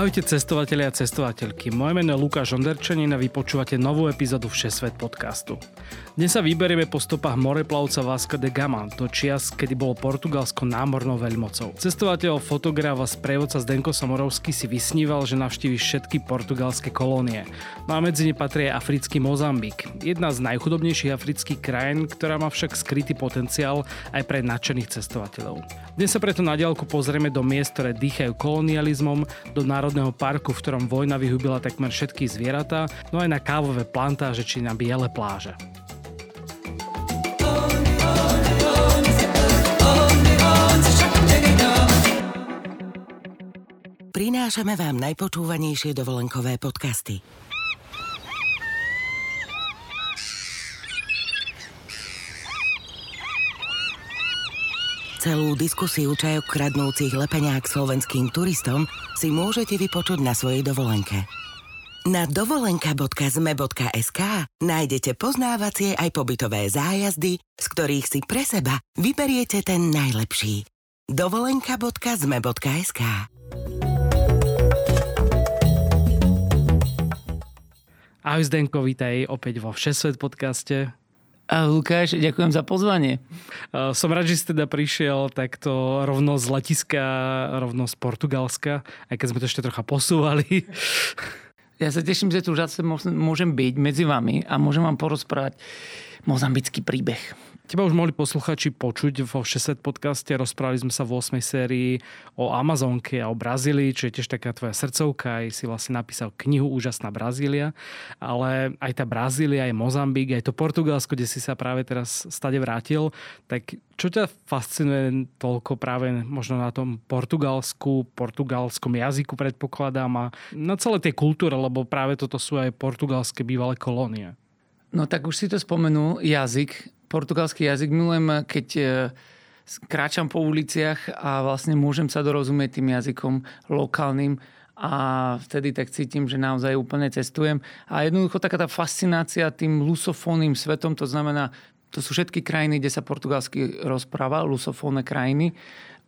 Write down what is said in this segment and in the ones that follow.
Ahojte cestovatelia a cestovateľky. Moje meno je Lukáš Onderčanin a vy počúvate novú epizódu Všesvet podcastu. Dnes sa vyberieme po stopách moreplavca Vasca de Gama do čias, kedy bolo Portugalsko námornou veľmocou. Cestovateľ, fotograf a sprievodca Zdenko Samorovský si vysníval, že navštívi všetky portugalské kolónie. No a medzi ne patrí africký Mozambik. Jedna z najchudobnejších afrických krajín, ktorá má však skrytý potenciál aj pre nadšených cestovateľov. Dnes sa preto na diálku pozrieme do miest, ktoré dýchajú kolonializmom, do národ národného parku, v ktorom vojna vyhubila takmer všetky zvieratá, no aj na kávové plantáže či na biele pláže. Prinášame vám najpočúvanejšie dovolenkové podcasty. Celú diskusiu čajok kradnúcich lepeňák slovenským turistom si môžete vypočuť na svojej dovolenke. Na dovolenka.zme.sk nájdete poznávacie aj pobytové zájazdy, z ktorých si pre seba vyberiete ten najlepší. dovolenka.zme.sk Ahoj Zdenko, vítaj opäť vo Všesvet podcaste. A Lukáš, ďakujem za pozvanie. Som rád, že si teda prišiel takto rovno z letiska, rovno z Portugalska, aj keď sme to ešte trocha posúvali. Ja sa teším, že tu už môžem byť medzi vami a môžem vám porozprávať mozambický príbeh. Teba už mohli posluchači počuť vo 60 podcaste. Rozprávali sme sa v 8 sérii o Amazonke a o Brazílii, čo je tiež taká tvoja srdcovka. Aj si vlastne napísal knihu Úžasná Brazília. Ale aj tá Brazília, aj Mozambik, aj to Portugalsko, kde si sa práve teraz stade vrátil. Tak čo ťa fascinuje toľko práve možno na tom portugalsku, portugalskom jazyku predpokladám a na celé tej kultúre, lebo práve toto sú aj portugalské bývalé kolónie. No tak už si to spomenul, jazyk portugalský jazyk. Milujem, keď e, kráčam po uliciach a vlastne môžem sa dorozumieť tým jazykom lokálnym a vtedy tak cítim, že naozaj úplne cestujem. A jednoducho taká tá fascinácia tým lusofónnym svetom, to znamená, to sú všetky krajiny, kde sa portugalsky rozpráva, lusofónne krajiny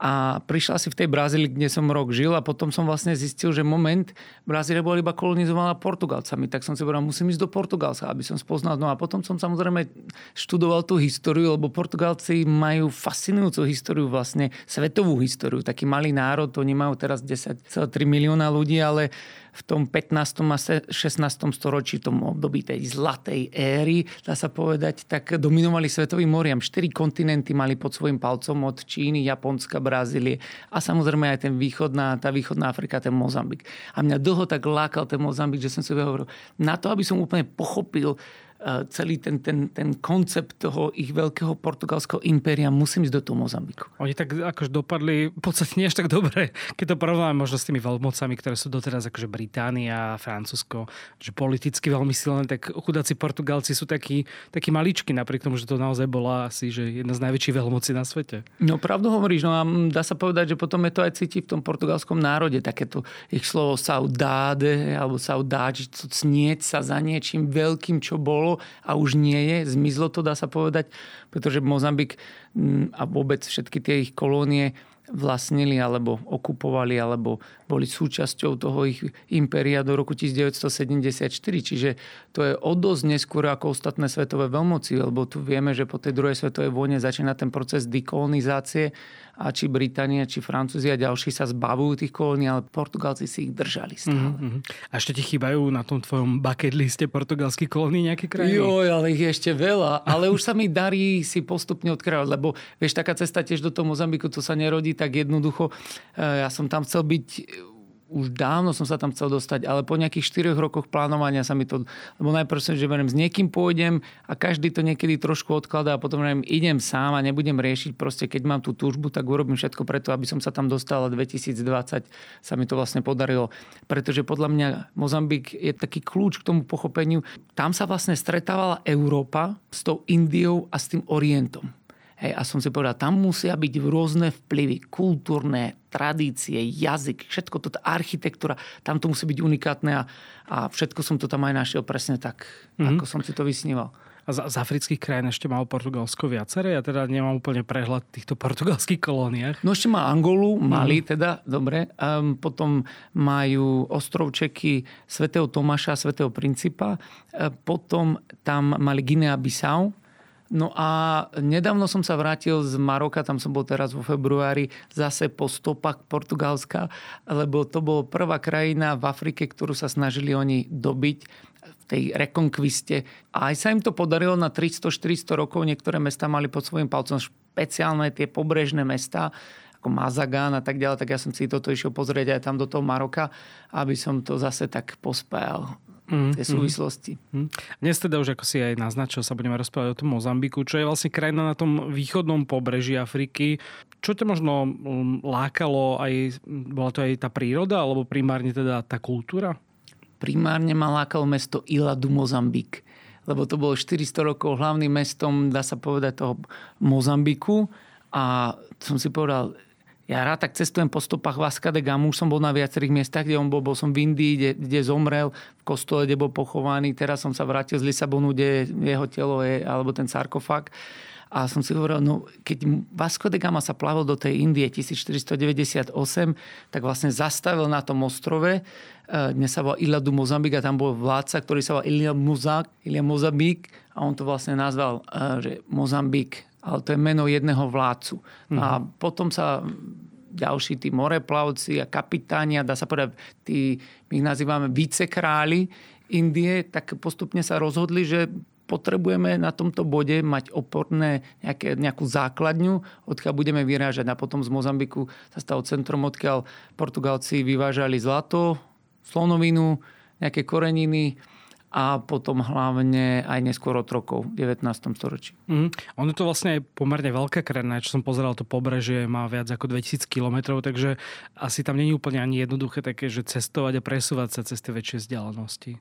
a prišla si v tej Brazílii, kde som rok žil a potom som vlastne zistil, že moment, Brazília bola iba kolonizovaná Portugalcami, tak som si povedal, musím ísť do Portugalska, aby som spoznal. No a potom som samozrejme študoval tú históriu, lebo Portugalci majú fascinujúcu históriu, vlastne svetovú históriu. Taký malý národ, oni majú teraz 10,3 milióna ľudí, ale v tom 15. a 16. storočí, v tom období tej zlatej éry, dá sa povedať, tak dominovali svetovým moriam. Štyri kontinenty mali pod svojim palcom od Číny, Japonska, Brazílie a samozrejme aj ten východná, tá východná Afrika, ten Mozambik. A mňa dlho tak lákal ten Mozambik, že som si hovoril, na to, aby som úplne pochopil celý ten, ten, ten koncept toho ich veľkého portugalského impéria musím ísť do toho Mozambiku. Oni tak akože dopadli v podstate nie až tak dobre, keď to porovnáme možno s tými veľmocami, ktoré sú doteraz akože Británia, Francúzsko, že politicky veľmi silné, tak chudáci Portugalci sú takí, takí maličky, napriek tomu, že to naozaj bola asi že jedna z najväčších veľmocí na svete. No pravdu hovoríš, no a dá sa povedať, že potom je to aj cíti v tom portugalskom národe, takéto ich slovo saudade alebo saudade, cnieť sa za niečím veľkým, čo bolo a už nie je. Zmizlo to, dá sa povedať, pretože Mozambik mm, a vôbec všetky tie ich kolónie vlastnili alebo okupovali alebo boli súčasťou toho ich impéria do roku 1974. Čiže to je o dosť neskôr ako ostatné svetové veľmoci, lebo tu vieme, že po tej druhej svetovej vojne začína ten proces dekolonizácie a či Británia, či Francúzia a ďalší sa zbavujú tých kolónií, ale Portugalci si ich držali stále. Mm-hmm. A ešte ti chýbajú na tom tvojom bucket liste portugalských kolónií nejaké krajiny? Jo, ale ich je ešte veľa. Ale už sa mi darí si postupne odkrávať, lebo vieš, taká cesta tiež do toho Mozambiku, to sa nerodí tak jednoducho. E, ja som tam chcel byť už dávno som sa tam chcel dostať, ale po nejakých 4 rokoch plánovania sa mi to... Lebo najprv som, že verím, s niekým pôjdem a každý to niekedy trošku odkladá a potom verím, idem sám a nebudem riešiť. Proste keď mám tú túžbu, tak urobím všetko preto, aby som sa tam dostal a 2020 sa mi to vlastne podarilo. Pretože podľa mňa Mozambik je taký kľúč k tomu pochopeniu. Tam sa vlastne stretávala Európa s tou Indiou a s tým Orientom. Hej, a som si povedal, tam musia byť rôzne vplyvy, kultúrne, tradície, jazyk, všetko toto, architektúra, tam to musí byť unikátne a, a všetko som to tam aj našiel presne tak, mm-hmm. ako som si to vysníval. A z, z afrických krajín ešte mal Portugalsko viaceré? Ja teda nemám úplne prehľad v týchto portugalských kolóniách. No ešte má Angolu, Mali mm. teda, dobre. Um, potom majú ostrovčeky svätého Tomáša, svätého Principa. E, potom tam mali Guinea-Bissau, No a nedávno som sa vrátil z Maroka, tam som bol teraz vo februári, zase po stopách Portugalska, lebo to bola prvá krajina v Afrike, ktorú sa snažili oni dobiť v tej rekonkviste. A aj sa im to podarilo na 300-400 rokov. Niektoré mesta mali pod svojim palcom špeciálne tie pobrežné mesta ako Mazagán a tak ďalej, tak ja som si toto išiel pozrieť aj tam do toho Maroka, aby som to zase tak pospájal mm, tie súvislosti. Mm. Dnes teda už, ako si aj naznačil, sa budeme rozprávať o tom Mozambiku, čo je vlastne krajina na tom východnom pobreží Afriky. Čo ťa možno mm, lákalo aj, bola to aj tá príroda, alebo primárne teda tá kultúra? Primárne ma lákalo mesto Ila du Mozambik, lebo to bolo 400 rokov hlavným mestom, dá sa povedať, toho Mozambiku. A som si povedal, ja rád tak cestujem po stopách Vasca de Gama, už som bol na viacerých miestach, kde on bol, bol som v Indii, kde, kde zomrel, v kostole, kde bol pochovaný, teraz som sa vrátil z Lisabonu, kde jeho telo je, alebo ten sarkofag. A som si hovoril, no keď Vasco de Gama sa plavil do tej Indie 1498, tak vlastne zastavil na tom ostrove, e, dnes sa volá Ila du Mozambik a tam bol vládca, ktorý sa volal Ilia Mozambik a on to vlastne nazval, e, že Mozambik, ale to je meno jedného vládcu. Mm-hmm. A mhm. potom sa ďalší tí moreplavci a kapitáni, dá sa povedať, tí, my ich nazývame vicekráli Indie, tak postupne sa rozhodli, že potrebujeme na tomto bode mať oporné nejaké, nejakú základňu, odkiaľ budeme vyrážať. A potom z Mozambiku sa stal centrom, odkiaľ Portugalci vyvážali zlato, slonovinu, nejaké koreniny a potom hlavne aj neskôr otrokov v 19. storočí. Mm. Ono je to vlastne aj pomerne veľká krajina, čo som pozeral, to pobrežie má viac ako 2000 km, takže asi tam není úplne ani jednoduché také, že cestovať a presúvať sa cez tie väčšie vzdialenosti.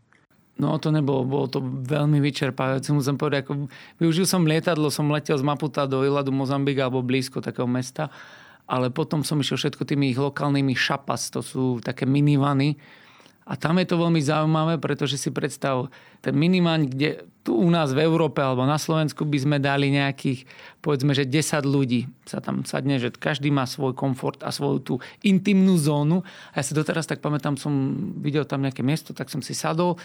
No to nebolo, bolo to veľmi vyčerpávajúce. Musím povedať, ako, využil som lietadlo, som letel z Maputa do Iladu Mozambika alebo blízko takého mesta, ale potom som išiel všetko tými ich lokálnymi šapas, to sú také minivany, a tam je to veľmi zaujímavé, pretože si predstav, ten minimán, kde tu u nás v Európe alebo na Slovensku by sme dali nejakých, povedzme, že 10 ľudí sa tam sadne, že každý má svoj komfort a svoju tú intimnú zónu. A ja si doteraz tak pamätám, som videl tam nejaké miesto, tak som si sadol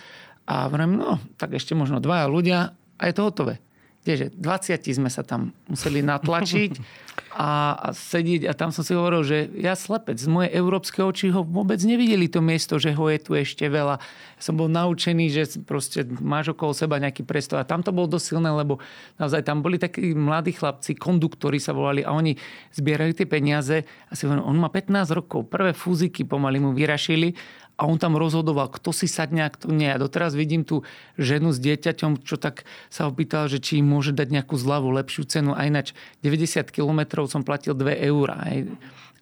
a vrem, no, tak ešte možno dvaja ľudia a je to hotové. Tieže 20 sme sa tam museli natlačiť a, a sedieť a tam som si hovoril, že ja slepec, z moje európske oči ho vôbec nevideli to miesto, že ho je tu ešte veľa. Ja som bol naučený, že proste máš okolo seba nejaký priestor a tam to bolo dosť silné, lebo naozaj tam boli takí mladí chlapci, konduktori sa volali a oni zbierajú tie peniaze a si hovorím, on má 15 rokov, prvé fúziky pomaly mu vyrašili a on tam rozhodoval, kto si sadne a kto nie. A doteraz vidím tú ženu s dieťaťom, čo tak sa opýtal, že či im môže dať nejakú zľavu, lepšiu cenu. A ináč 90 kilometrov som platil 2 eurá.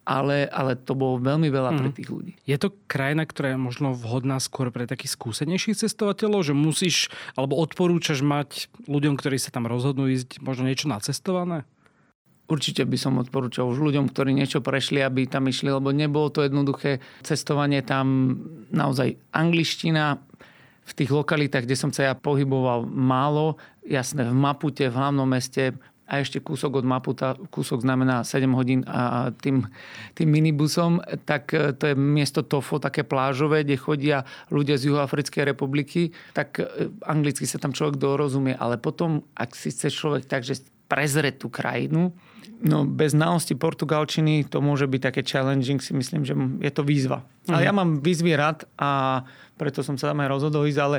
Ale, ale to bolo veľmi veľa pre mhm. tých ľudí. Je to krajina, ktorá je možno vhodná skôr pre takých skúsenejších cestovateľov, že musíš alebo odporúčaš mať ľuďom, ktorí sa tam rozhodnú ísť možno niečo nacestované? Určite by som odporúčal už ľuďom, ktorí niečo prešli, aby tam išli, lebo nebolo to jednoduché cestovanie tam. Naozaj angličtina, v tých lokalitách, kde som sa ja pohyboval málo, jasné v Mapute, v hlavnom meste a ešte kúsok od Maputa, kúsok znamená 7 hodín a tým, tým minibusom, tak e, to je miesto Tofo, také plážové, kde chodia ľudia z Juhoafrickej republiky, tak e, anglicky sa tam človek dorozumie, ale potom, ak si chce človek tak, prezrieť tú krajinu, No bez znalosti portugalčiny to môže byť také challenging, si myslím, že je to výzva. Mhm. Ale ja mám výzvy rád a preto som sa tam aj rozhodol ísť, ale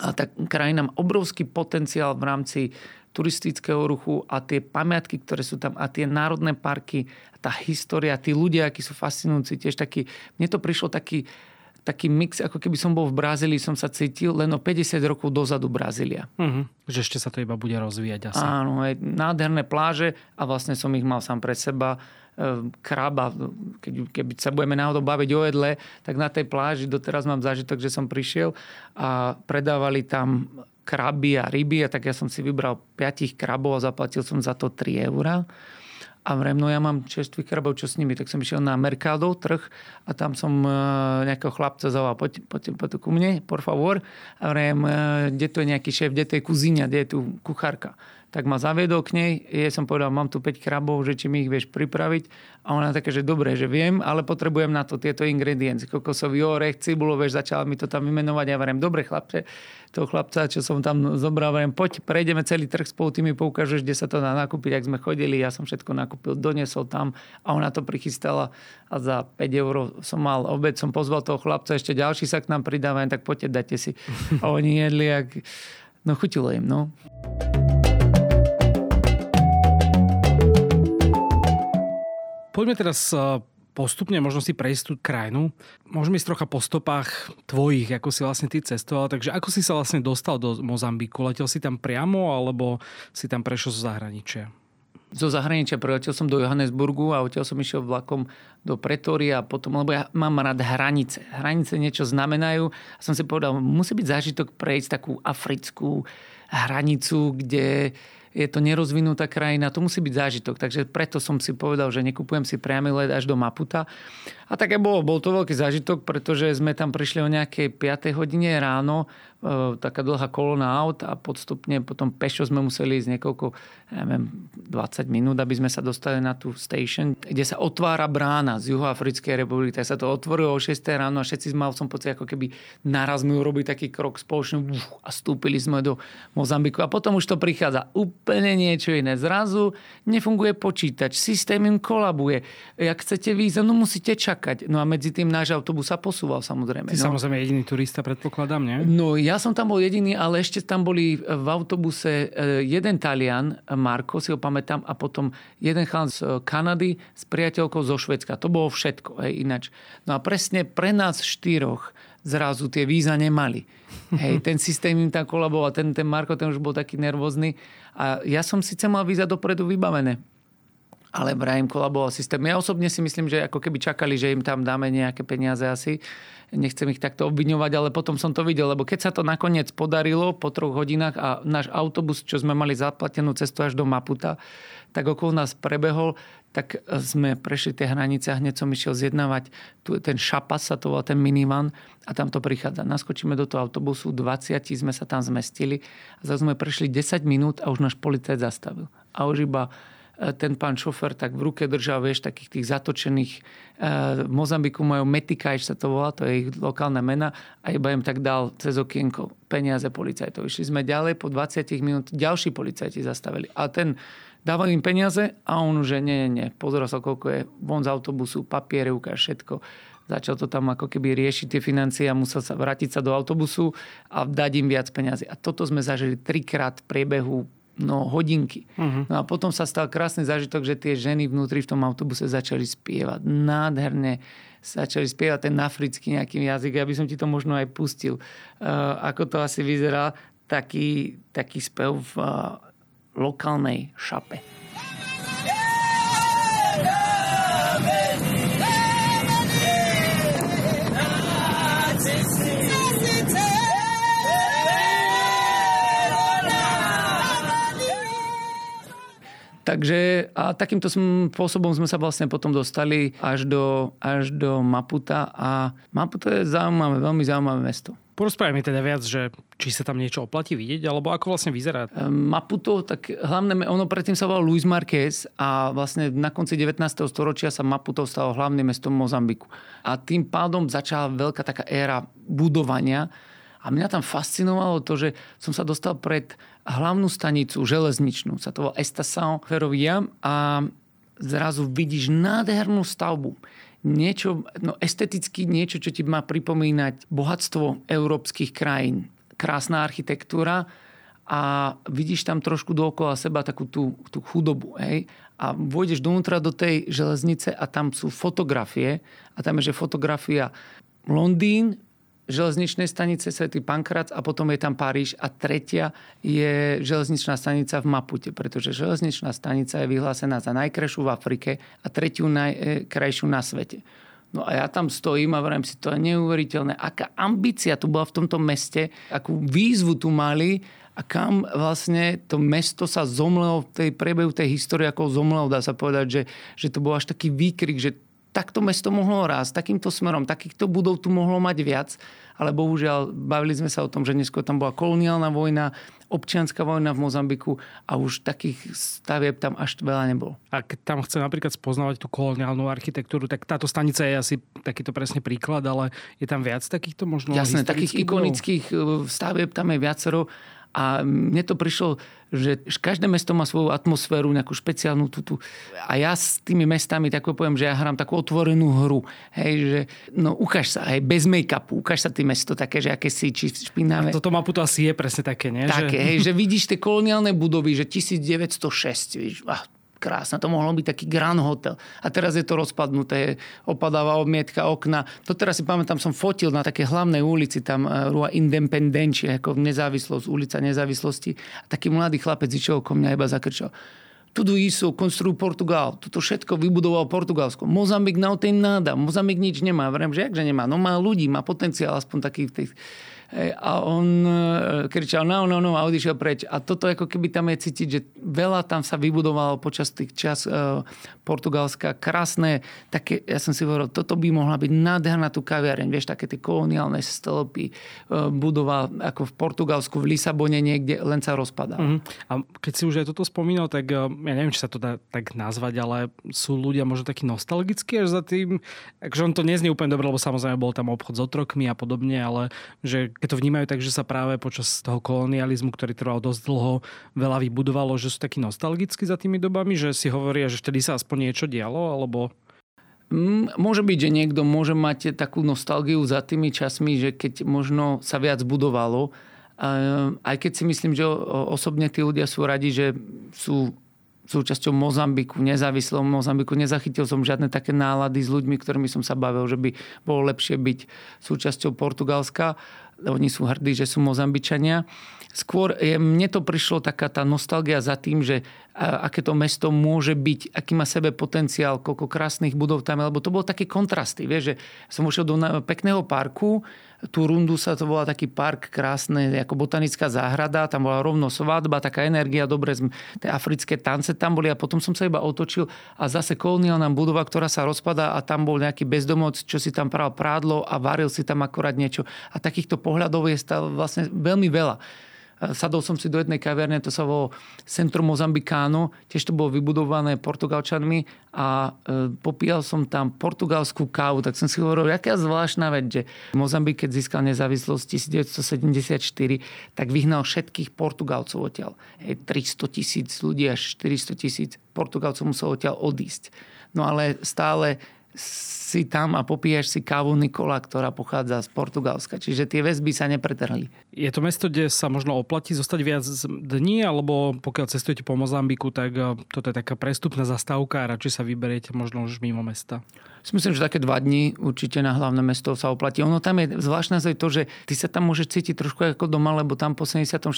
tá krajina má obrovský potenciál v rámci turistického ruchu a tie pamiatky, ktoré sú tam a tie národné parky, tá história, tí ľudia, akí sú fascinujúci, tiež taký, mne to prišlo taký taký mix, ako keby som bol v Brazílii, som sa cítil len o 50 rokov dozadu Brazília. Uh-huh. Že ešte sa to iba bude rozvíjať asi. Áno, aj nádherné pláže a vlastne som ich mal sám pre seba e, kraba, keď, keby sa budeme náhodou baviť o jedle, tak na tej pláži doteraz mám zážitok, že som prišiel a predávali tam kraby a ryby a tak ja som si vybral 5 krabov a zaplatil som za to 3 eurá a vrem, no ja mám čerstvých krabov, čo s nimi. Tak som išiel na Mercado, trh a tam som e, nejakého chlapca zavolal, poď, poď, poď ku mne, por favor. A vrem, e, kde to je nejaký šéf, kde to je kuzíňa, kde je tu kuchárka tak ma zaviedol k nej. Je som povedal, mám tu 5 krabov, že či mi ich vieš pripraviť. A ona také, že dobre, že viem, ale potrebujem na to tieto ingrediencie. Kokosový orech, cibulo, vieš, začala mi to tam vymenovať. Ja varím, dobre chlapče, toho chlapca, čo som tam zobral, varím, poď, prejdeme celý trh spolu, ty mi poukážeš, kde sa to dá nakúpiť, ak sme chodili. Ja som všetko nakúpil, donesol tam a ona to prichystala a za 5 eur som mal obed, som pozval toho chlapca, ešte ďalší sa k nám pridávajú, tak poďte, dajte si. A oni jedli, ak... no chutilo im, no. Poďme teraz eh, postupne možno si prejsť tú krajinu. Môžeme ísť trocha po stopách tvojich, ako si vlastne ty cestoval. Takže ako si sa vlastne dostal do Mozambiku? Letel si tam priamo, alebo si tam prešiel zo zahraničia? Zo zahraničia priletel som do Johannesburgu a odtiaľ som išiel vlakom do Pretoria a potom, lebo ja mám rád hranice. Hranice niečo znamenajú. A som si povedal, musí byť zážitok prejsť takú africkú hranicu, kde je to nerozvinutá krajina, to musí byť zážitok. Takže preto som si povedal, že nekupujem si priamy let až do Maputa. A také bol, bol to veľký zážitok, pretože sme tam prišli o nejakej 5. hodine ráno taká dlhá kolona aut a podstupne potom pešo sme museli ísť niekoľko, neviem, 20 minút, aby sme sa dostali na tú station, kde sa otvára brána z Juhoafrickej republiky. Tak sa to otvorilo o 6 ráno a všetci sme, mal som pocit, ako keby naraz sme urobili taký krok spoločne a stúpili sme do Mozambiku. A potom už to prichádza úplne niečo iné. Zrazu nefunguje počítač, systém im kolabuje. Jak chcete výjsť, no musíte čakať. No a medzi tým náš autobus sa posúval samozrejme. Ty no. samozrejme jediný turista, predpokladám, nie? No ja som tam bol jediný, ale ešte tam boli v autobuse e, jeden Talian, Marko, si ho pamätám, a potom jeden chan z Kanady s priateľkou zo Švedska. To bolo všetko, hej, ináč. No a presne pre nás štyroch zrazu tie víza nemali. Hej, ten systém im tam kolaboval, ten, ten Marko, ten už bol taký nervózny. A ja som síce mal víza dopredu vybavené ale vrajím kolaboval systém. Ja osobne si myslím, že ako keby čakali, že im tam dáme nejaké peniaze asi. Nechcem ich takto obviňovať, ale potom som to videl, lebo keď sa to nakoniec podarilo po troch hodinách a náš autobus, čo sme mali zaplatenú cestu až do Maputa, tak okolo nás prebehol, tak sme prešli tie hranice a hneď som išiel zjednávať tu, ten šapas, sa to volá ten minivan a tam to prichádza. Naskočíme do toho autobusu, 20 sme sa tam zmestili a zase sme prešli 10 minút a už náš policajt zastavil. A už iba ten pán šofer tak v ruke držal, vieš, takých tých zatočených, v Mozambiku majú metikajš sa to volá, to je ich lokálna mena a iba im tak dal cez okienko peniaze policajtov. Išli sme ďalej, po 20 minút ďalší policajti zastavili. A ten dával im peniaze a on už, nie, nie, nie, pozeral sa, koľko je von z autobusu, papiere, ukáž všetko začal to tam ako keby riešiť tie financie a musel sa vrátiť sa do autobusu a dať im viac peniazy. A toto sme zažili trikrát v priebehu no, hodinky. Uh-huh. No a potom sa stal krásny zážitok, že tie ženy vnútri v tom autobuse začali spievať. Nádherne začali spievať ten africký nejaký jazyk. Ja by som ti to možno aj pustil. Uh, ako to asi vyzerá, taký, taký spev v uh, lokálnej šape. Takže a takýmto spôsobom sme sa vlastne potom dostali až do, až do Maputa a Maputa je zaujímavé, veľmi zaujímavé mesto. Porozprávaj mi teda viac, že či sa tam niečo oplatí vidieť, alebo ako vlastne vyzerá? Ehm, Maputo, tak hlavné, ono predtým sa volal Luis Marquez a vlastne na konci 19. storočia sa Maputo stalo hlavným mestom Mozambiku. A tým pádom začala veľká taká éra budovania a mňa tam fascinovalo to, že som sa dostal pred hlavnú stanicu železničnú, sa to volá Estação Ferrovia a zrazu vidíš nádhernú stavbu. Niečo, no esteticky niečo, čo ti má pripomínať bohatstvo európskych krajín. Krásna architektúra a vidíš tam trošku dookola seba takú tú, tú chudobu. Hej? A vôjdeš dovnútra do tej železnice a tam sú fotografie a tam je, že fotografia Londýn, železničnej stanice Svetý Pankrác a potom je tam Paríž a tretia je železničná stanica v Mapute, pretože železničná stanica je vyhlásená za najkrajšiu v Afrike a tretiu najkrajšiu na svete. No a ja tam stojím a vrajím si, to je neuveriteľné. Aká ambícia tu bola v tomto meste, akú výzvu tu mali a kam vlastne to mesto sa zomlelo v tej priebehu tej histórie, ako zomlelo, dá sa povedať, že, že to bol až taký výkrik, že takto mesto mohlo rásť, takýmto smerom, takýchto budov tu mohlo mať viac, ale bohužiaľ bavili sme sa o tom, že neskôr tam bola koloniálna vojna, občianská vojna v Mozambiku a už takých stavieb tam až veľa nebolo. A keď tam chce napríklad spoznávať tú koloniálnu architektúru, tak táto stanica je asi takýto presne príklad, ale je tam viac takýchto možno Jasné, takých ikonických e, stavieb tam je viacero a mne to prišlo, že každé mesto má svoju atmosféru, nejakú špeciálnu tutu. A ja s tými mestami tak poviem, že ja hrám takú otvorenú hru. Hej, že no ukáž sa, hej, bez make-upu, ukáž sa ty mesto také, že aké si, či špinavé. A toto mapu to asi je presne také, nie? Také, že... hej, že vidíš tie koloniálne budovy, že 1906, víš, ah, krásne, to mohlo byť taký Grand Hotel. A teraz je to rozpadnuté, opadáva obmietka okna. To teraz si pamätám, som fotil na také hlavnej ulici, tam eh, Rua Independencie, ako nezávislosť, ulica nezávislosti. A taký mladý chlapec išiel ko mňa iba zakrčal. Tudo isso construiu Portugal. Toto všetko vybudoval Portugalsko. Mozambik na tej náda. Mozambik nič nemá. Vrem, že jakže nemá? No má ľudí, má potenciál aspoň taký v tých a on e, kričal no, no, no a odišiel preč. A toto ako keby tam je cítiť, že veľa tam sa vybudovalo počas tých čas uh, Portugalska. Krásne, také, ja som si hovoril, toto by mohla byť nádherná tu kaviareň, vieš, také tie koloniálne stĺpy, uh, budova ako v Portugalsku, v Lisabone niekde, len sa rozpadá. Uh-huh. A keď si už aj toto spomínal, tak ja neviem, či sa to dá tak nazvať, ale sú ľudia možno takí nostalgickí až za tým, akože on to neznie úplne dobre, lebo samozrejme bol tam obchod s otrokmi a podobne, ale že keď to vnímajú tak, že sa práve počas toho kolonializmu, ktorý trval dosť dlho, veľa vybudovalo, že sú takí nostalgickí za tými dobami, že si hovoria, že vtedy sa aspoň niečo dialo, alebo... Mm, môže byť, že niekto môže mať takú nostalgiu za tými časmi, že keď možno sa viac budovalo, aj keď si myslím, že osobne tí ľudia sú radi, že sú súčasťou Mozambiku, nezávislom Mozambiku. Nezachytil som žiadne také nálady s ľuďmi, ktorými som sa bavil, že by bolo lepšie byť súčasťou Portugalska. Oni sú hrdí, že sú Mozambičania. Skôr je, mne to prišlo taká tá nostalgia za tým, že aké to mesto môže byť, aký má sebe potenciál, koľko krásnych budov tam lebo to bolo také kontrasty. Vieš, že som ušiel do pekného parku, tú rundu sa to bola taký park krásny, ako botanická záhrada, tam bola rovno svadba, taká energia, dobre, tie africké tance tam boli a potom som sa iba otočil a zase koloniálna budova, ktorá sa rozpadá a tam bol nejaký bezdomoc, čo si tam pral prádlo a varil si tam akorát niečo. A takýchto pohľadov je stále vlastne veľmi veľa. Sadol som si do jednej kaviarne, to sa volalo Centrum Mozambicano, tiež to bolo vybudované Portugalčanmi a e, popíjal som tam portugalskú kávu, tak som si hovoril, aká zvláštna vec, že Mozambik, keď získal nezávislosť 1974, tak vyhnal všetkých Portugalcov odtiaľ. 300 tisíc ľudí až 400 tisíc Portugalcov muselo odtiaľ odísť. No ale stále si tam a popíjaš si kávu Nikola, ktorá pochádza z Portugalska. Čiže tie väzby sa nepretrhli. Je to mesto, kde sa možno oplatí zostať viac dní, alebo pokiaľ cestujete po Mozambiku, tak eh, toto je taká prestupná zastávka a radšej sa vyberiete možno už mimo mesta? si myslím, že také dva dní určite na hlavné mesto sa oplatí. Ono tam je zvláštne to, že ty sa tam môžeš cítiť trošku ako doma, lebo tam po 74.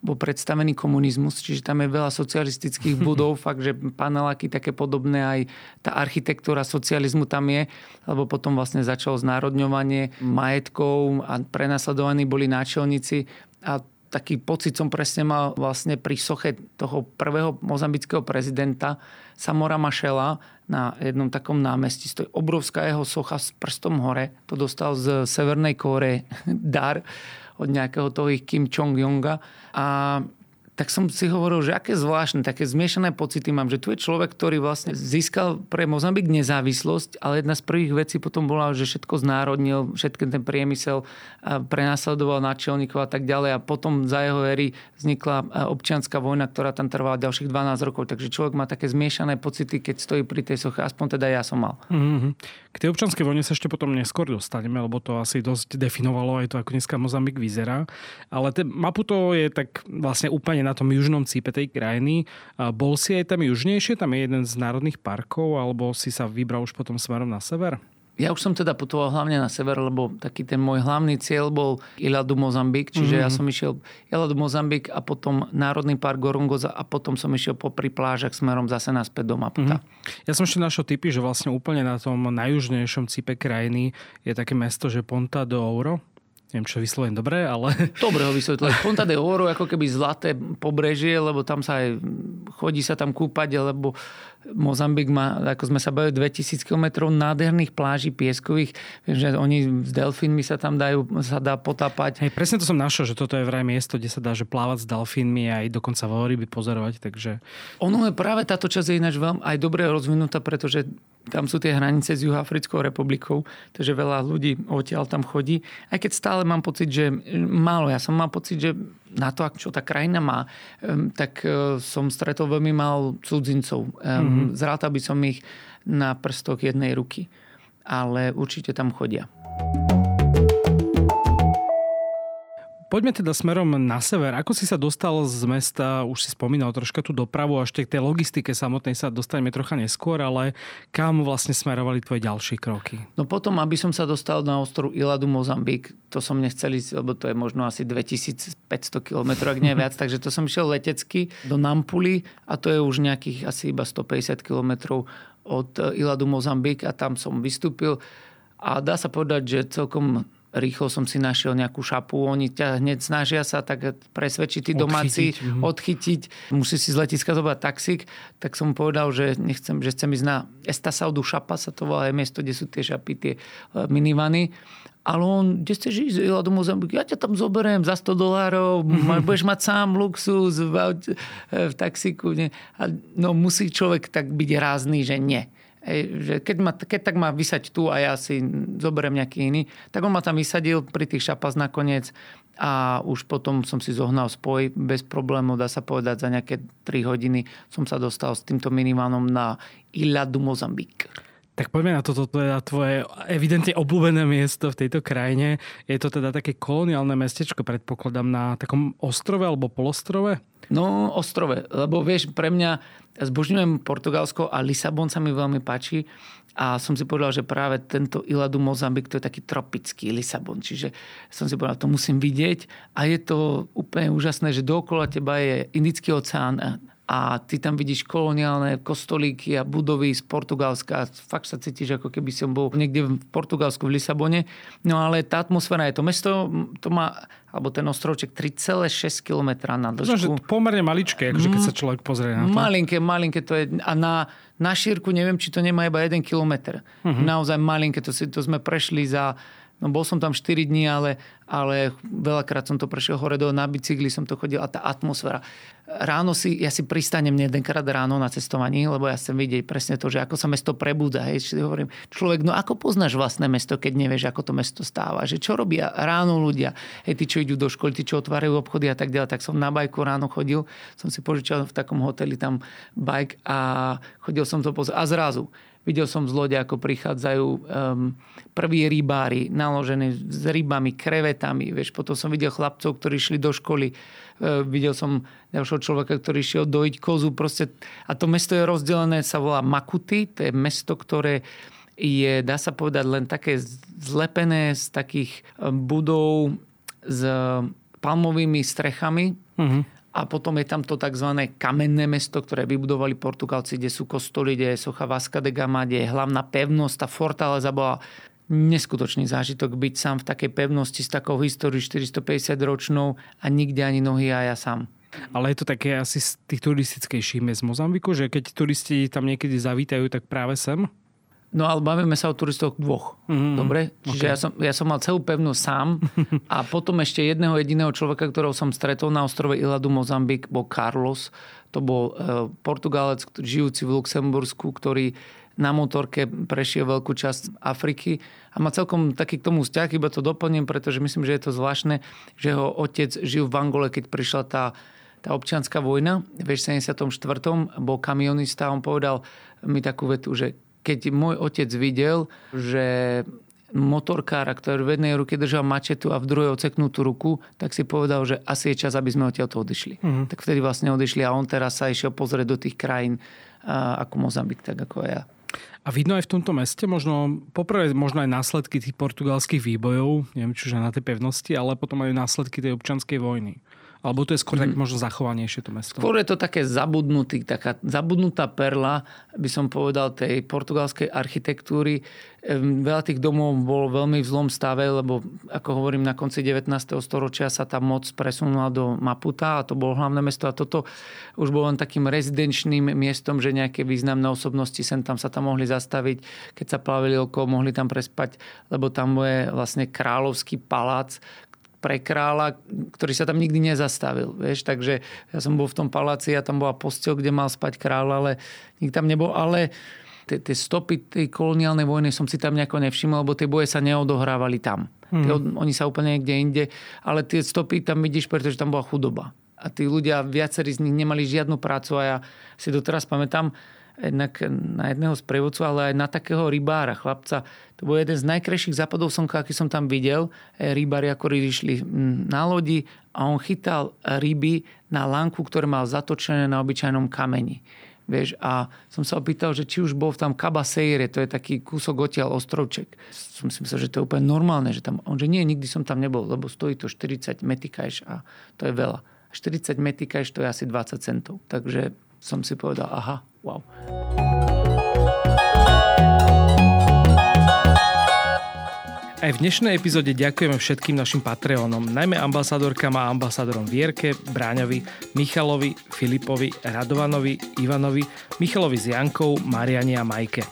bol predstavený komunizmus, čiže tam je veľa socialistických budov, fakt, že paneláky také podobné, aj tá architektúra socializmu tam je, lebo potom vlastne začalo znárodňovanie majetkov a prenasledovaní boli náčelníci a taký pocit som presne mal vlastne pri soche toho prvého mozambického prezidenta Samora Mašela na jednom takom námestí. Stojí obrovská jeho socha s prstom hore. To dostal z Severnej Kóre dar od nejakého toho ich Kim Chong-jonga. A tak som si hovoril, že aké zvláštne, také zmiešané pocity mám, že tu je človek, ktorý vlastne získal pre Mozambik nezávislosť, ale jedna z prvých vecí potom bola, že všetko znárodnil, všetky ten priemysel prenasledoval náčelníkov a tak ďalej a potom za jeho éry vznikla občianská vojna, ktorá tam trvala ďalších 12 rokov. Takže človek má také zmiešané pocity, keď stojí pri tej soche, aspoň teda ja som mal. Mm-hmm. K tej občianskej vojne sa ešte potom neskôr dostaneme, lebo to asi dosť definovalo aj to, ako dneska Mozambik vyzerá. Ale ten Maputo je tak vlastne úplne na tom južnom cípe tej krajiny. Bol si aj tam južnejšie? Tam je jeden z národných parkov, alebo si sa vybral už potom smerom na sever? ja už som teda putoval hlavne na sever, lebo taký ten môj hlavný cieľ bol Iladu Mozambik, čiže mm-hmm. ja som išiel Iladu Mozambik a potom Národný park Gorongoza a potom som išiel po pri plážach smerom zase naspäť do Maputa. Mm-hmm. Ja som ešte našiel typy, že vlastne úplne na tom najjužnejšom cipe krajiny je také mesto, že Ponta do Ouro neviem, čo vyslovím dobre, ale... Dobre ho vysvetliť. Ponta de Oro ako keby zlaté pobrežie, lebo tam sa aj chodí sa tam kúpať, lebo Mozambik má, ako sme sa bavili, 2000 km nádherných pláží pieskových. Viem, že oni s delfínmi sa tam dajú, sa dá potápať. Hej, presne to som našiel, že toto je vraj miesto, kde sa dá že plávať s delfínmi a aj dokonca veľryby pozorovať, takže... Ono je práve táto časť je ináč veľmi aj dobre rozvinutá, pretože tam sú tie hranice s Juhoafrickou republikou, takže veľa ľudí odtiaľ tam chodí. Aj keď stále mám pocit, že málo. Ja som mal pocit, že na to, čo tá krajina má, tak e, som stretol veľmi málo cudzincov. Mm-hmm. Zrátal by som ich na prstoch jednej ruky. Ale určite tam chodia. Poďme teda smerom na sever. Ako si sa dostal z mesta, už si spomínal troška tú dopravu, až k tej logistike samotnej sa dostaneme trocha neskôr, ale kam vlastne smerovali tvoje ďalšie kroky? No potom, aby som sa dostal na ostrov Iladu Mozambik, to som nechcel ísť, lebo to je možno asi 2500 km, ak nie viac, takže to som išiel letecky do Nampuli a to je už nejakých asi iba 150 km od Iladu Mozambik a tam som vystúpil a dá sa povedať, že celkom rýchlo som si našiel nejakú šapu, oni ťa hneď snažia sa tak presvedčiť tí domáci, odchytiť, mhm. odchytiť. musí si z letiska zobrať taxík, tak som povedal, že nechcem, že chcem ísť na Estasaudu šapa, sa to volá, je miesto, kde sú tie šapy, tie e, minivany. Ale on, kde chceš ísť? Ja do Mozambiku, ja ťa tam zoberiem za 100 dolárov, mm-hmm. budeš mať sám luxus v, v, v taxíku. Nie? A, no musí človek tak byť rázný, že nie. Hej, že keď, ma, keď tak má vysať tu a ja si zoberiem nejaký iný, tak on ma tam vysadil pri tých šapas nakoniec a už potom som si zohnal spoj bez problémov, dá sa povedať, za nejaké 3 hodiny som sa dostal s týmto minimánom na Ilha du Mozambique. Tak poďme na toto, to je tvoje evidentne obľúbené miesto v tejto krajine. Je to teda také koloniálne mestečko, predpokladám, na takom ostrove alebo polostrove? No, ostrove, lebo vieš, pre mňa zbožňujem Portugalsko a Lisabon sa mi veľmi páči a som si povedal, že práve tento Iladu Mozambik to je taký tropický Lisabon, čiže som si povedal, to musím vidieť a je to úplne úžasné, že dookola teba je Indický oceán a ty tam vidíš koloniálne kostolíky a budovy z Portugalska. Fakt sa cítiš, ako keby som bol niekde v Portugalsku, v Lisabone. No ale tá atmosféra je to mesto, to má, alebo ten ostrovček 3,6 km na dĺžku. Že pomerne maličké, akože keď sa mm. človek pozrie na to. Malinké, malinké to je. A na, na šírku neviem, či to nemá iba 1 km. Uh-huh. Naozaj malinké, to, si, to sme prešli za No bol som tam 4 dní, ale, ale veľakrát som to prešiel hore do na bicykli, som to chodil a tá atmosféra. Ráno si, ja si pristanem jedenkrát ráno na cestovaní, lebo ja chcem vidieť presne to, že ako sa mesto prebúda. Hej, si hovorím, človek, no ako poznáš vlastné mesto, keď nevieš, ako to mesto stáva? Že čo robia ráno ľudia? Hej, tí, čo idú do školy, tí, čo otvárajú obchody a tak ďalej. Tak som na bajku ráno chodil, som si požičal v takom hoteli tam bajk a chodil som to pozrieť. A zrazu Videl som z lode, ako prichádzajú um, prví rybári naložení s rybami, krevetami. Vieš, potom som videl chlapcov, ktorí šli do školy. Uh, videl som ďalšieho človeka, ktorý šiel dojiť kozu. Proste, a to mesto je rozdelené, sa volá Makuty. To je mesto, ktoré je, dá sa povedať, len také zlepené z takých budov s palmovými strechami. Uh-huh a potom je tam to tzv. kamenné mesto, ktoré vybudovali Portugalci, kde sú kostoly, kde je socha Vasca de Gama, kde je hlavná pevnosť. Tá fortaleza bola neskutočný zážitok byť sám v takej pevnosti s takou históriou 450 ročnou a nikde ani nohy a ja sám. Ale je to také asi z tých turistickejších miest Mozambiku, že keď turisti tam niekedy zavítajú, tak práve sem? No ale bavíme sa o turistoch dvoch. Mm-hmm. Dobre? Čiže okay. ja, som, ja som mal celú pevnú sám a potom ešte jedného jediného človeka, ktorého som stretol na ostrove Iladu Mozambik, bol Carlos. To bol uh, Portugálec žijúci v Luxembursku, ktorý na motorke prešiel veľkú časť Afriky a má celkom taký k tomu vzťah, iba to doplním, pretože myslím, že je to zvláštne, že jeho otec žil v Angole, keď prišla tá tá občianská vojna v 74. bol kamionista a on povedal mi takú vetu, že keď môj otec videl, že motorkára, ktorý v jednej ruke držal mačetu a v druhej oceknutú ruku, tak si povedal, že asi je čas, aby sme odtiaľ to odišli. Mm-hmm. Tak vtedy vlastne odišli a on teraz sa išiel pozrieť do tých krajín ako Mozambik, tak ako ja. A vidno aj v tomto meste možno, poprvé možno aj následky tých portugalských výbojov, neviem, čiže na tej pevnosti, ale potom aj následky tej občanskej vojny. Alebo to je skôr mm. tak možno zachovanejšie to mesto? Skôr je to také zabudnutý, taká zabudnutá perla, by som povedal, tej portugalskej architektúry. Veľa tých domov bol veľmi v zlom stave, lebo ako hovorím, na konci 19. storočia sa tá moc presunula do Maputa a to bolo hlavné mesto a toto už bolo len takým rezidenčným miestom, že nejaké významné osobnosti sem tam sa tam mohli zastaviť, keď sa plavili okolo, mohli tam prespať, lebo tam je vlastne kráľovský palác, pre kráľa, ktorý sa tam nikdy nezastavil. Vieš? Takže ja som bol v tom paláci a tam bola postel, kde mal spať kráľ, ale nik tam nebol. Ale tie, tie stopy tej koloniálnej vojny som si tam nejako nevšimol, lebo tie boje sa neodohrávali tam. Mm. Tie, oni sa úplne niekde inde, ale tie stopy tam vidíš, pretože tam bola chudoba. A tí ľudia, viacerí z nich nemali žiadnu prácu a ja si doteraz pamätám, jednak na jedného z prevodcu, ale aj na takého rybára, chlapca. To bol jeden z najkrajších západov slnka, aký som tam videl. E, rybári ako išli na lodi a on chytal ryby na lanku, ktoré mal zatočené na obyčajnom kameni. Vieš, a som sa opýtal, že či už bol tam Cabasejre, to je taký kúsok odtiaľ ostrovček. Som si myslel, že to je úplne normálne, že tam, on že nie, nikdy som tam nebol, lebo stojí to 40 metikajš a to je veľa. 40 metikajš to je asi 20 centov. Takže som si povedal, aha, wow. Aj v dnešnej epizóde ďakujeme všetkým našim Patreonom, najmä ambasádorkám a ambasádorom Vierke, Bráňovi, Michalovi, Filipovi, Radovanovi, Ivanovi, Michalovi s Jankou, Mariani a Majke.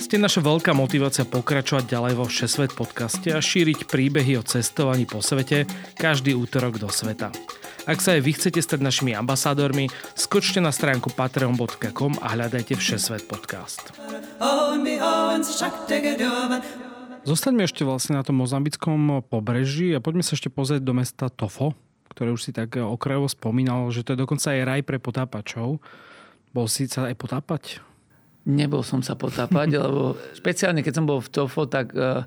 Ste naša veľká motivácia pokračovať ďalej vo Všesvet podcaste a šíriť príbehy o cestovaní po svete každý útorok do sveta. Ak sa aj vy chcete stať našimi ambasádormi, skočte na stránku patreon.com a hľadajte Všesvet podcast. Zostaňme ešte vlastne na tom mozambickom pobreží a poďme sa ešte pozrieť do mesta Tofo, ktoré už si tak okrajovo spomínal, že to je dokonca aj raj pre potápačov. Bol si sa aj potápať? Nebol som sa potápať, lebo špeciálne keď som bol v Tofo, tak uh,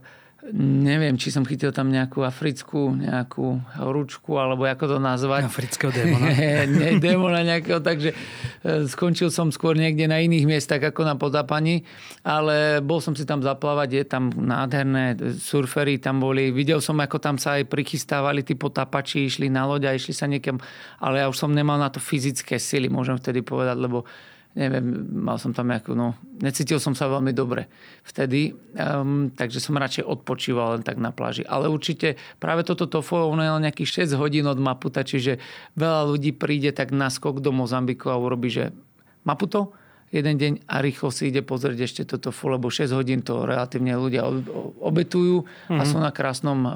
neviem, či som chytil tam nejakú africkú, nejakú horúčku, alebo ako to nazvať. Afrického démona. Nie, démona nejakého, takže e, skončil som skôr niekde na iných miestach ako na podápaní, ale bol som si tam zaplávať, je tam nádherné, surfery tam boli, videl som, ako tam sa aj prichystávali tí potápači, išli na loď a išli sa niekam, ale ja už som nemal na to fyzické sily, môžem vtedy povedať, lebo neviem, mal som tam nejakú, no, necítil som sa veľmi dobre vtedy, um, takže som radšej odpočíval len tak na pláži. Ale určite práve toto tofo, ono je nejakých 6 hodín od Maputa, čiže veľa ľudí príde tak na skok do Mozambiku a urobí, že Maputo, jeden deň a rýchlo si ide pozrieť ešte toto fo, lebo 6 hodín to relatívne ľudia obetujú mm-hmm. a mhm. sú na krásnom um,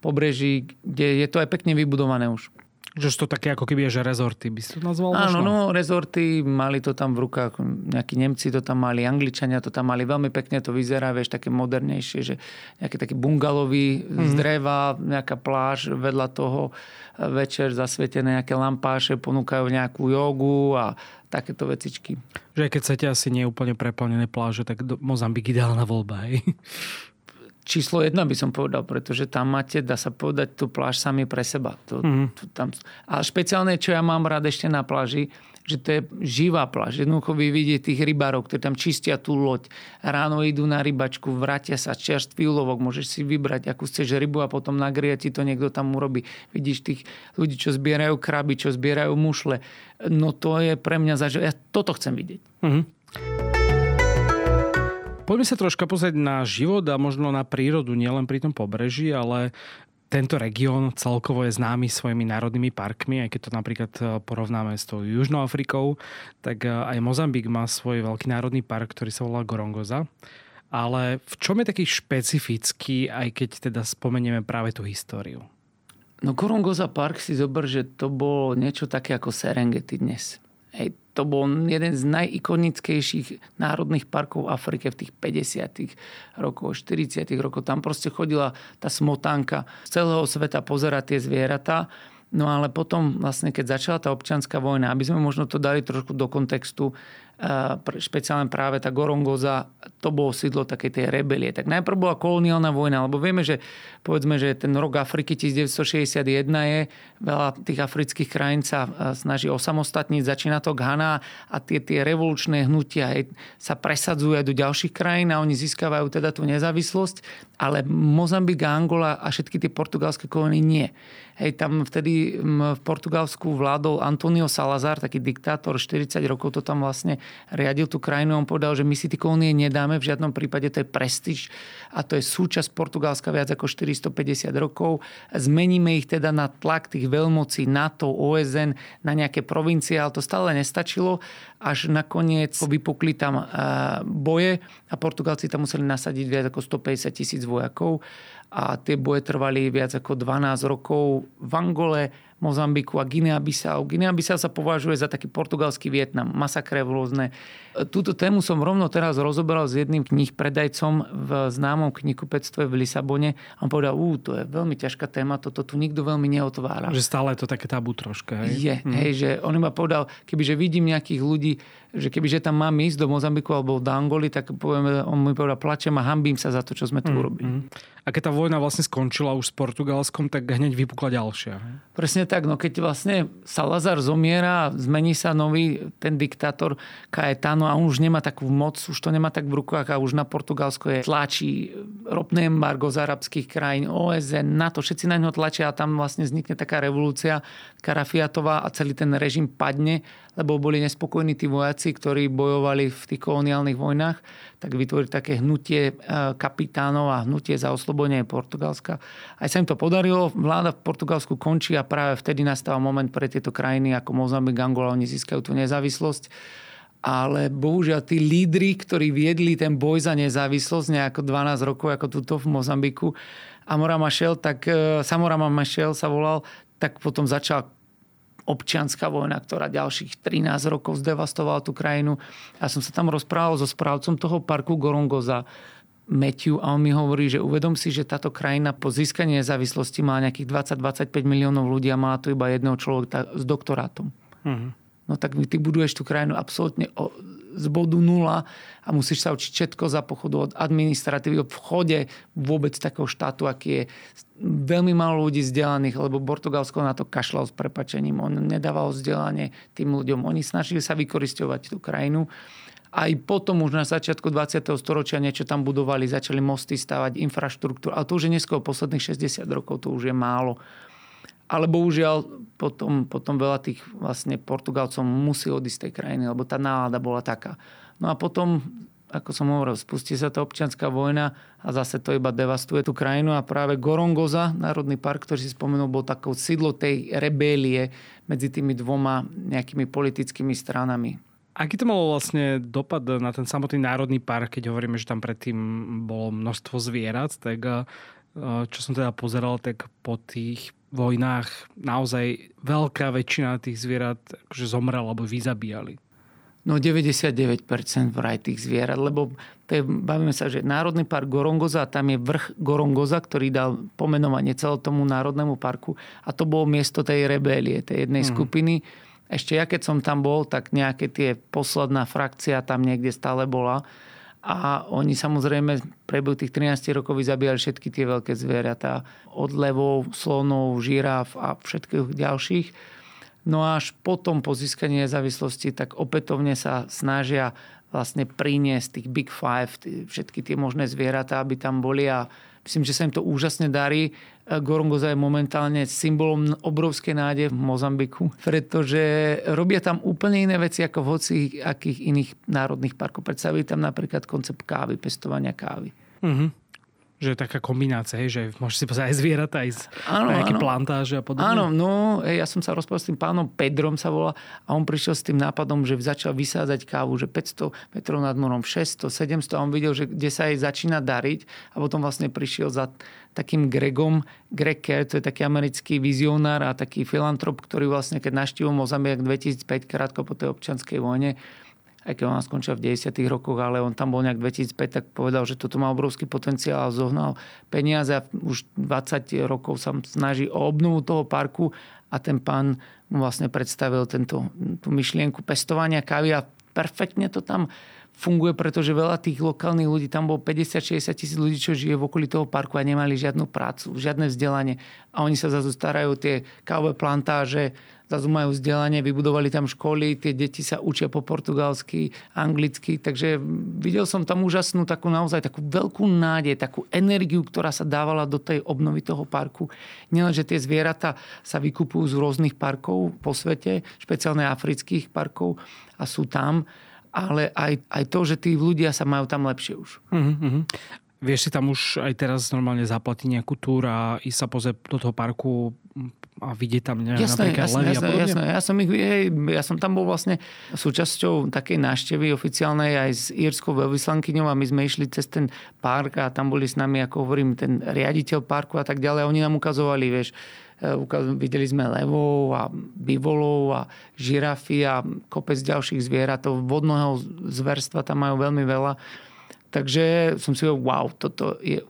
pobreží, kde je to aj pekne vybudované už. Že to také ako keby, že rezorty by si to nazval? Áno, no, rezorty, mali to tam v rukách, nejakí Nemci to tam mali, Angličania to tam mali, veľmi pekne to vyzerá, vieš, také modernejšie, že nejaké také bungalový mm-hmm. z mhm. dreva, nejaká pláž vedľa toho, večer zasvietené nejaké lampáše, ponúkajú nejakú jogu a takéto vecičky. Že keď chcete asi nie úplne preplnené pláže, tak Mozambik ideálna voľba, hej? Číslo jedna by som povedal, pretože tam máte, dá sa povedať, tú pláž sami pre seba. To, mm. to, tam... A špeciálne, čo ja mám rád ešte na pláži, že to je živá pláž. Jednoducho vy vidíte tých rybárov, ktorí tam čistia tú loď. Ráno idú na rybačku, vrátia sa, čerstvý úlovok, môžeš si vybrať, akú chceš rybu a potom na ti to niekto tam urobí. Vidíš tých ľudí, čo zbierajú kraby, čo zbierajú mušle. No to je pre mňa zažiť. Ja toto chcem vidieť. Mm-hmm. Poďme sa troška pozrieť na život a možno na prírodu, nielen pri tom pobreží, ale tento región celkovo je známy svojimi národnými parkmi, aj keď to napríklad e, porovnáme s tou Južnou Afrikou, tak e, aj Mozambik má svoj veľký národný park, ktorý sa volá Gorongoza. Ale v čom je taký špecifický, aj keď teda spomenieme práve tú históriu? No Gorongoza Park si zober, že to bolo niečo také ako Serengeti dnes. Hej, to bol jeden z najikonickejších národných parkov v Afrike v tých 50 rokoch, 40 rokov. Tam proste chodila tá smotánka z celého sveta pozerať tie zvieratá. No ale potom vlastne, keď začala tá občianská vojna, aby sme možno to dali trošku do kontextu, špeciálne práve tá Gorongoza, to bolo sídlo takej tej rebelie. Tak najprv bola koloniálna vojna, lebo vieme, že povedzme, že ten rok Afriky 1961 je, veľa tých afrických krajín sa snaží osamostatniť, začína to Ghana a tie, tie revolučné hnutia hej, sa presadzujú aj do ďalších krajín a oni získavajú teda tú nezávislosť, ale Mozambik, Angola a všetky tie portugalské kolónie nie. Hej, tam vtedy v Portugalsku vládol Antonio Salazar, taký diktátor, 40 rokov to tam vlastne riadil tú krajinu. On povedal, že my si tie kolónie nedáme, v žiadnom prípade to je prestíž a to je súčasť Portugalska viac ako 450 rokov. Zmeníme ich teda na tlak tých veľmocí NATO, OSN, na nejaké provincie, ale to stále nestačilo. Až nakoniec vypukli tam boje a Portugalci tam museli nasadiť viac ako 150 tisíc vojakov a tie boje trvali viac ako 12 rokov v Angole, Mozambiku a Guinea-Bissau. Guinea-Bissau sa považuje za taký portugalský Vietnam, masakre rôzne. Túto tému som rovno teraz rozoberal s jedným knih predajcom v známom knihkupectve v Lisabone a on povedal, ú, to je veľmi ťažká téma, toto tu nikto veľmi neotvára. Že stále je to také tabu troška. Hej? Je, hm. hej, že on iba povedal, kebyže vidím nejakých ľudí, že kebyže tam mám ísť do Mozambiku alebo do Angoly, tak povieme, on mi povedal, plačem a hambím sa za to, čo sme tu mm, urobili. Mm. A keď tá vojna vlastne skončila už s Portugalskom, tak hneď vypukla ďalšia. Presne tak, no keď vlastne Salazar zomiera, zmení sa nový ten diktátor Caetano a on už nemá takú moc, už to nemá tak v rukách a už na Portugalsko je tlačí ropné embargo z arabských krajín, OSN, NATO, všetci na ňo tlačia a tam vlastne vznikne taká revolúcia Karafiatová a celý ten režim padne, lebo boli nespokojní tí vojaci, ktorí bojovali v tých koloniálnych vojnách tak vytvoriť také hnutie e, kapitánov a hnutie za oslobodenie Portugalska. Aj sa im to podarilo, vláda v Portugalsku končí a práve vtedy nastáva moment pre tieto krajiny ako Mozambik, Angola, oni získajú tú nezávislosť ale bohužiaľ tí lídry, ktorí viedli ten boj za nezávislosť nejako 12 rokov, ako tuto v Mozambiku, Amora Machel, tak e, Samora Machel sa volal, tak potom začal občianská vojna, ktorá ďalších 13 rokov zdevastovala tú krajinu. Ja som sa tam rozprával so správcom toho parku Gorongoza, Matthew a on mi hovorí, že uvedom si, že táto krajina po získaní nezávislosti má nejakých 20-25 miliónov ľudí a má tu iba jedného človeka s doktorátom. Uh-huh. No tak ty buduješ tú krajinu absolútne z bodu nula a musíš sa učiť všetko za pochodu od administratívy, od vchode vôbec takého štátu, aký je veľmi málo ľudí vzdelaných, lebo Portugalsko na to kašľal s prepačením. On nedával vzdelanie tým ľuďom. Oni snažili sa vykoristovať tú krajinu. Aj potom už na začiatku 20. storočia niečo tam budovali, začali mosty stavať, infraštruktúru. Ale to už je neskôr posledných 60 rokov, to už je málo. Ale bohužiaľ potom, potom veľa tých vlastne Portugalcov musí odísť z tej krajiny, lebo tá nálada bola taká. No a potom, ako som hovoril, spustí sa tá občianská vojna a zase to iba devastuje tú krajinu a práve Gorongoza, národný park, ktorý si spomenul, bol takou sídlo tej rebélie medzi tými dvoma nejakými politickými stranami. Aký to malo vlastne dopad na ten samotný národný park, keď hovoríme, že tam predtým bolo množstvo zvierat, tak čo som teda pozeral, tak po tých vojnách naozaj veľká väčšina tých zvierat akože zomrela alebo vyzabíjali. No 99% vraj tých zvierat, lebo to je, bavíme sa, že Národný park Gorongoza, tam je vrch Gorongoza, ktorý dal pomenovanie celé tomu Národnému parku a to bolo miesto tej rebélie, tej jednej mm. skupiny. Ešte ja keď som tam bol, tak nejaké tie posledná frakcia tam niekde stále bola a oni samozrejme prebehu tých 13 rokov zabíjali všetky tie veľké zvieratá. Od levov, slonov, žiraf a všetkých ďalších. No a až potom po získaní nezávislosti tak opätovne sa snažia vlastne priniesť tých Big Five, všetky tie možné zvieratá, aby tam boli a Myslím, že sa im to úžasne darí. Gorongoza je momentálne symbolom obrovskej nádeje v Mozambiku, pretože robia tam úplne iné veci ako v hoci akých iných národných parkov. Predstavili tam napríklad koncept kávy, pestovania kávy. Uh-huh že je taká kombinácia, hej, že môžeš si pozrieť aj zvieratá, aj z áno, nejaké áno. plantáže a podobne. Áno, no, ja som sa rozprával s tým pánom Pedrom sa volá a on prišiel s tým nápadom, že začal vysádzať kávu, že 500 metrov nad morom, 600, 700 a on videl, že kde sa jej začína dariť a potom vlastne prišiel za takým Gregom. Greg Kerr, to je taký americký vizionár a taký filantrop, ktorý vlastne, keď naštívil Mozambik 2005, krátko po tej občianskej vojne, aj keď ona skončila v 90. rokoch, ale on tam bol nejak 2005, tak povedal, že toto má obrovský potenciál a zohnal peniaze a už 20 rokov sa snaží o obnovu toho parku a ten pán mu vlastne predstavil tento, tú myšlienku pestovania kávy a perfektne to tam funguje, pretože veľa tých lokálnych ľudí, tam bolo 50-60 tisíc ľudí, čo žije v okolí toho parku a nemali žiadnu prácu, žiadne vzdelanie. A oni sa zase starajú tie kávové plantáže, zase majú vzdelanie, vybudovali tam školy, tie deti sa učia po portugalsky, anglicky, takže videl som tam úžasnú takú naozaj takú veľkú nádej, takú energiu, ktorá sa dávala do tej obnovy toho parku. Nielen, že tie zvieratá sa vykupujú z rôznych parkov po svete, špeciálne afrických parkov a sú tam, ale aj, aj to, že tí ľudia sa majú tam lepšie už. Uh-huh. Vieš si tam už aj teraz normálne zaplatiť nejakú túr a ísť sa pozrieť do toho parku a vidieť tam neviem, jasné, napríklad jasné, levy jasné, a jasné. Ja som, ich, hej, ja som tam bol vlastne súčasťou takej návštevy oficiálnej aj s írskou veľvyslankyňou a my sme išli cez ten park a tam boli s nami, ako hovorím, ten riaditeľ parku a tak ďalej. Oni nám ukazovali, vieš, videli sme levov a bivolov a žirafy a kopec ďalších zvieratov. Vodného zverstva tam majú veľmi veľa. Takže som si hovoril, wow, toto je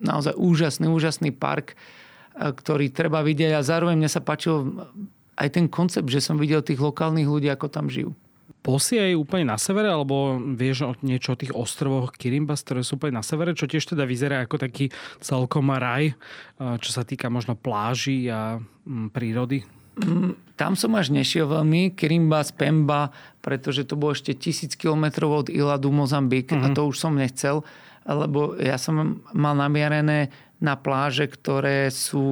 naozaj úžasný, úžasný park, e, ktorý treba vidieť a zároveň mne sa páčil aj ten koncept, že som videl tých lokálnych ľudí, ako tam žijú. Bol si aj úplne na severe, alebo vieš o niečo o tých ostrovoch Kirimbas, ktoré sú úplne na severe, čo tiež teda vyzerá ako taký celkom raj, čo sa týka možno pláži a mm, prírody? Mm, tam som až nešiel veľmi, Kirimbas, Pemba, pretože to bolo ešte tisíc kilometrov od Iladu, Mozambik mm-hmm. a mhm. to už som nechcel, lebo ja som mal namierené na pláže, ktoré sú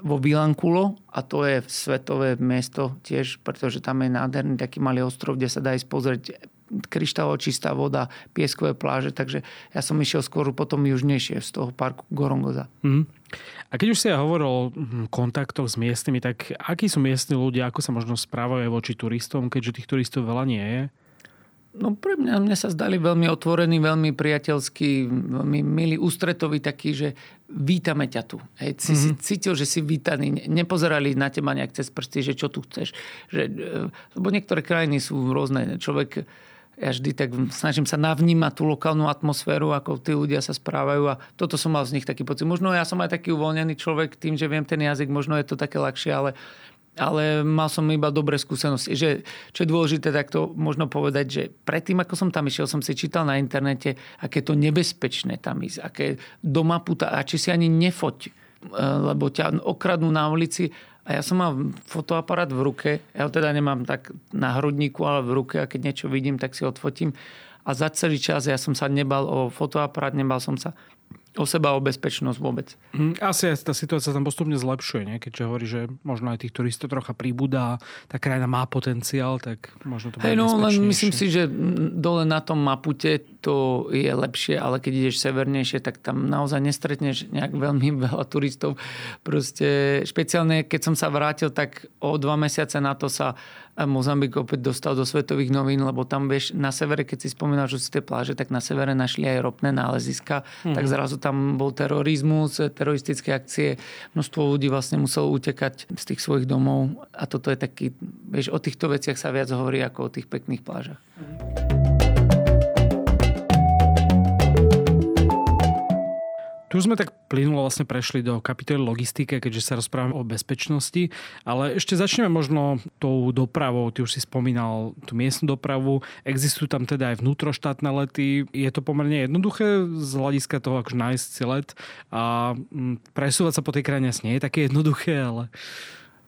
vo Vilankulo a to je svetové mesto tiež, pretože tam je nádherný taký malý ostrov, kde sa dá ísť pozrieť kryštálo čistá voda, pieskové pláže, takže ja som išiel skôr potom južnejšie z toho parku Gorongoza. Mm. A keď už si ja hovoril o hm, kontaktoch s miestnymi, tak akí sú miestni ľudia, ako sa možno správajú voči turistom, keďže tých turistov veľa nie je? No pre mňa, mňa sa zdali veľmi otvorení, veľmi priateľskí, veľmi milí, ústretoví takí, že vítame ťa tu. Hej, si, mm-hmm. si mhm. cítil, že si vítaný. Nepozerali na teba nejak cez prsty, že čo tu chceš. Že, e, lebo niektoré krajiny sú rôzne. Človek, ja vždy tak snažím sa navnímať tú lokálnu atmosféru, ako tí ľudia sa správajú a toto som mal z nich taký pocit. Možno ja som aj taký uvoľnený človek tým, že viem ten jazyk, možno je to také ľahšie, ale ale mal som iba dobré skúsenosti. Že, čo je dôležité takto možno povedať, že predtým, ako som tam išiel, som si čítal na internete, aké to nebezpečné tam ísť, aké doma puta, a či si ani nefoť, e, lebo ťa okradnú na ulici. A ja som mal fotoaparát v ruke, ja ho teda nemám tak na hrudníku, ale v ruke a keď niečo vidím, tak si odfotím. A za celý čas ja som sa nebal o fotoaparát, nebal som sa o seba, o bezpečnosť vôbec. Hm, asi aj tá situácia tam postupne zlepšuje, nie? keďže hovorí, že možno aj tých turistov trocha pribúda, tá krajina má potenciál, tak možno to bude hey, no, len myslím si, že dole na tom Mapute to je lepšie, ale keď ideš severnejšie, tak tam naozaj nestretneš nejak veľmi veľa turistov. Proste špeciálne, keď som sa vrátil, tak o dva mesiace na to sa Mozambik opäť dostal do svetových novín, lebo tam vieš, na severe, keď si spomínal, že si tie pláže, tak na severe našli aj ropné náleziska, mm-hmm. tak zrazu tam bol terorizmus, teroristické akcie, množstvo ľudí vlastne muselo utekať z tých svojich domov a toto je taký, vieš, o týchto veciach sa viac hovorí ako o tých pekných plážach. Mm-hmm. Tu sme tak plynulo vlastne prešli do kapitoly logistike, keďže sa rozprávame o bezpečnosti, ale ešte začneme možno tou dopravou. Ty už si spomínal tú miestnu dopravu. Existujú tam teda aj vnútroštátne lety. Je to pomerne jednoduché z hľadiska toho, akože nájsť si let a mm, presúvať sa po tej krajine nie je také jednoduché, ale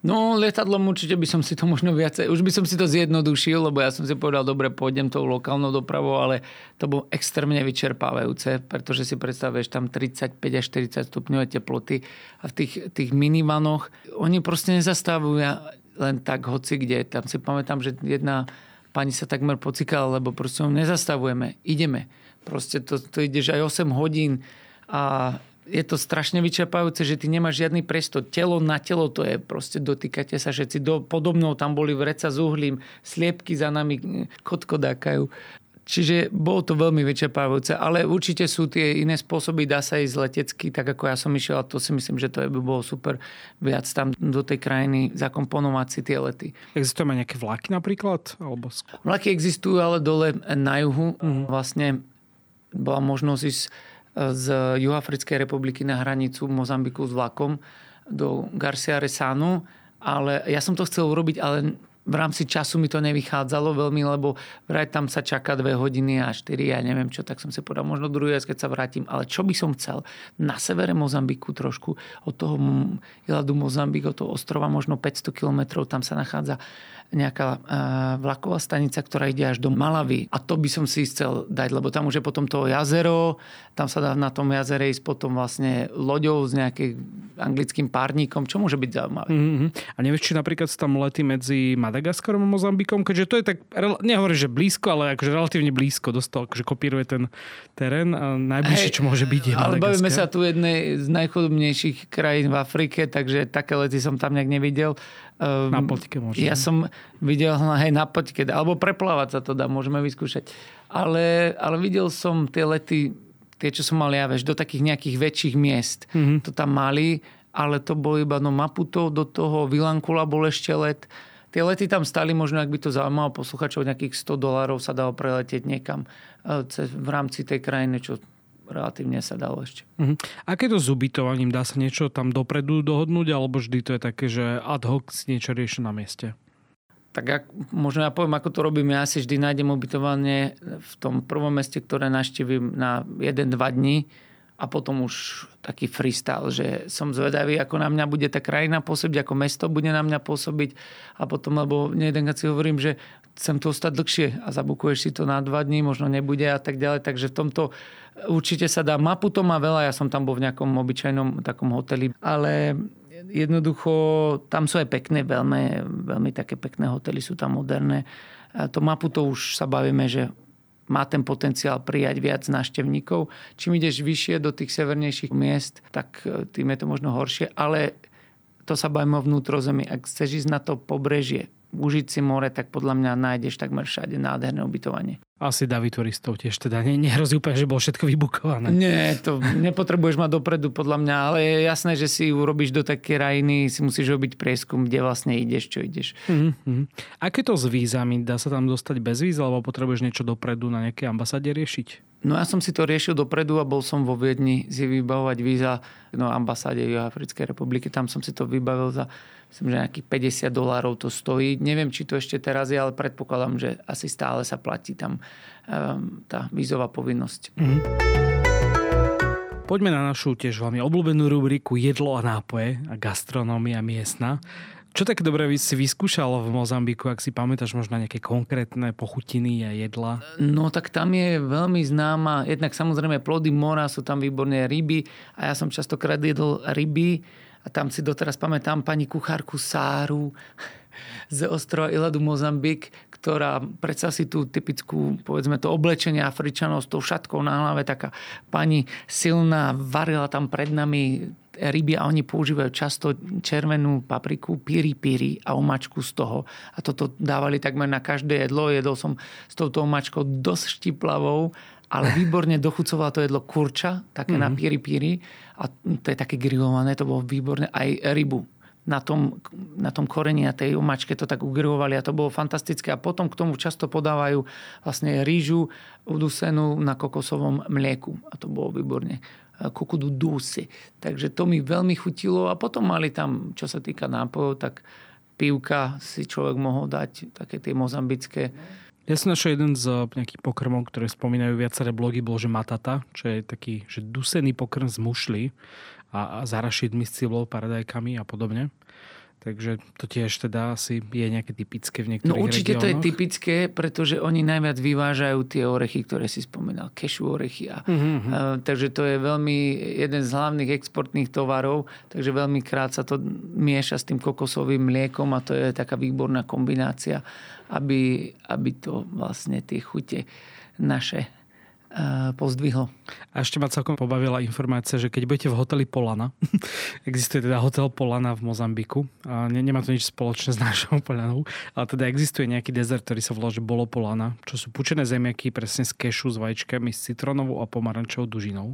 No, lietadlom určite by som si to možno viacej, už by som si to zjednodušil, lebo ja som si povedal, dobre, pôjdem tou lokálnou dopravou, ale to bolo extrémne vyčerpávajúce, pretože si predstavuješ tam 35 až 40 stupňové teploty a v tých, tých minivanoch oni proste nezastavujú len tak hoci kde. Tam si pamätám, že jedna pani sa takmer pocikala, lebo proste nezastavujeme, ideme. Proste to, to ideš aj 8 hodín a je to strašne vyčerpajúce, že ty nemáš žiadny priestor. Telo na telo to je, proste dotýkate sa všetci. Do, podobnou tam boli vreca s uhlím, sliepky za nami kotkodákajú. Čiže bolo to veľmi vyčerpávajúce, ale určite sú tie iné spôsoby, dá sa ísť letecky, tak ako ja som išiel a to si myslím, že to by bolo super viac tam do tej krajiny zakomponovať si tie lety. Existujú aj nejaké vlaky napríklad? Alebo... Vlaky existujú, ale dole na juhu mm-hmm. vlastne bola možnosť ísť z Juhafrickej republiky na hranicu Mozambiku s vlakom do Garcia Resanu, ale ja som to chcel urobiť, ale v rámci času mi to nevychádzalo veľmi, lebo vraj tam sa čaká dve hodiny a 4, ja neviem čo, tak som si povedal, možno druhý raz, keď sa vrátim. Ale čo by som chcel? Na severe Mozambiku trošku, od toho Iladu Mozambik, od toho ostrova možno 500 kilometrov, tam sa nachádza nejaká vlaková stanica, ktorá ide až do Malavy. A to by som si chcel dať, lebo tam už je potom to jazero, tam sa dá na tom jazere ísť potom vlastne loďou s nejakým anglickým párnikom, čo môže byť zaujímavé. Mm-hmm. A nevieš, či napríklad tam letí medzi Madagaskarom a Mozambikom, keďže to je tak, nehovorím, že blízko, ale akože relatívne blízko, dostal, akože kopíruje ten terén a najbližšie, čo môže byť je Ale bavíme sa tu jednej z najchudobnejších krajín v Afrike, takže také lety som tam nejak nevidel. Na potike možno. Ja som videl hej, na potike, alebo preplávať sa to dá, môžeme vyskúšať. Ale, ale videl som tie lety, tie, čo som mal ja, veš, do takých nejakých väčších miest. Mm-hmm. To tam mali, ale to bolo iba no Maputo, do toho Vilankula bol ešte let. Tie lety tam stali, možno ak by to zaujímalo posluchačov, nejakých 100 dolárov sa dalo preletieť niekam e, v rámci tej krajiny, čo relatívne sa dalo ešte. Uh-huh. Aké to s ubytovaním? Dá sa niečo tam dopredu dohodnúť, alebo vždy to je také, že ad hoc niečo rieši na mieste? Tak ak, možno ja poviem, ako to robím. Ja si vždy nájdem ubytovanie v tom prvom meste, ktoré naštívim na 1-2 dní a potom už taký freestyle, že som zvedavý, ako na mňa bude tá krajina pôsobiť, ako mesto bude na mňa pôsobiť a potom, lebo nejeden si hovorím, že chcem tu ostať dlhšie a zabukuješ si to na dva dní, možno nebude a tak ďalej, takže v tomto určite sa dá. Mapu to má veľa, ja som tam bol v nejakom obyčajnom takom hoteli, ale jednoducho tam sú aj pekné, veľmi, veľmi také pekné hotely, sú tam moderné. To mapu to už sa bavíme, že má ten potenciál prijať viac návštevníkov. Čím ideš vyššie do tých severnejších miest, tak e, tým je to možno horšie, ale to sa bavíme o vnútrozemí. Ak chceš ísť na to pobrežie, užiť si more, tak podľa mňa nájdeš takmer všade nádherné ubytovanie. Asi davy turistov tiež teda. Ne, nehrozí úplne, že bolo všetko vybukované. Nie, to nepotrebuješ mať dopredu podľa mňa, ale je jasné, že si urobíš do také krajiny, si musíš robiť prieskum, kde vlastne ideš, čo ideš. Mm-hmm. Aké to s vízami? Dá sa tam dostať bez víz, alebo potrebuješ niečo dopredu na nejaké ambasáde riešiť? No ja som si to riešil dopredu a bol som vo Viedni si vybavovať víza no, ambasáde Africkej republiky. Tam som si to vybavil za myslím, že nejakých 50 dolárov to stojí. Neviem, či to ešte teraz je, ale predpokladám, že asi stále sa platí tam um, tá vízová povinnosť. Mm-hmm. Poďme na našu tiež veľmi obľúbenú rubriku Jedlo a nápoje a gastronómia miestna. Čo tak dobre si vyskúšal v Mozambiku, ak si pamätáš možno nejaké konkrétne pochutiny a jedla? No tak tam je veľmi známa, jednak samozrejme plody mora, sú tam výborné ryby a ja som častokrát jedol ryby a tam si doteraz pamätám pani kuchárku Sáru z ostrova Iladu Mozambik, ktorá predsa si tú typickú, povedzme to oblečenie Afričanov s tou šatkou na hlave, taká pani silná, varila tam pred nami ryby a oni používajú často červenú papriku, piri piri a omačku z toho. A toto dávali takmer na každé jedlo. Jedol som s touto omačkou dosť štiplavou ale výborne dochucovala to jedlo kurča, také mm-hmm. na píri píri a to je také grillované, to bolo výborné, aj rybu. Na tom, na tom koreni, na tej umačke to tak ugrilovali a to bolo fantastické. A potom k tomu často podávajú vlastne rýžu udusenú na kokosovom mlieku. A to bolo výborne kukudu dusy. Takže to mi veľmi chutilo a potom mali tam, čo sa týka nápojov, tak pivka si človek mohol dať, také tie mozambické ja som našiel jeden z eh, nejakých pokrmov, ktoré spomínajú viaceré blogy, bol, že matata, čo je taký, že dusený pokrm z mušly a, a zarašidmi s ciblou, paradajkami a podobne. Takže to tiež teda asi je nejaké typické v niektorých No určite regiónoch. to je typické, pretože oni najviac vyvážajú tie orechy, ktoré si spomínal, kešu orechy. A, mm-hmm. uh, takže to je veľmi jeden z hlavných exportných tovarov, takže veľmi krát sa to mieša s tým kokosovým mliekom a to je taká výborná kombinácia, aby, aby to vlastne tie chute naše pozdvihlo. A ešte ma celkom pobavila informácia, že keď budete v hoteli Polana, existuje teda hotel Polana v Mozambiku, a ne, nemá to nič spoločné s našou Polanou, ale teda existuje nejaký dezert, ktorý sa volá, že bolo Polana, čo sú pučené zemiaky presne z kešu s vajíčkami, s citronovou a pomarančovou dužinou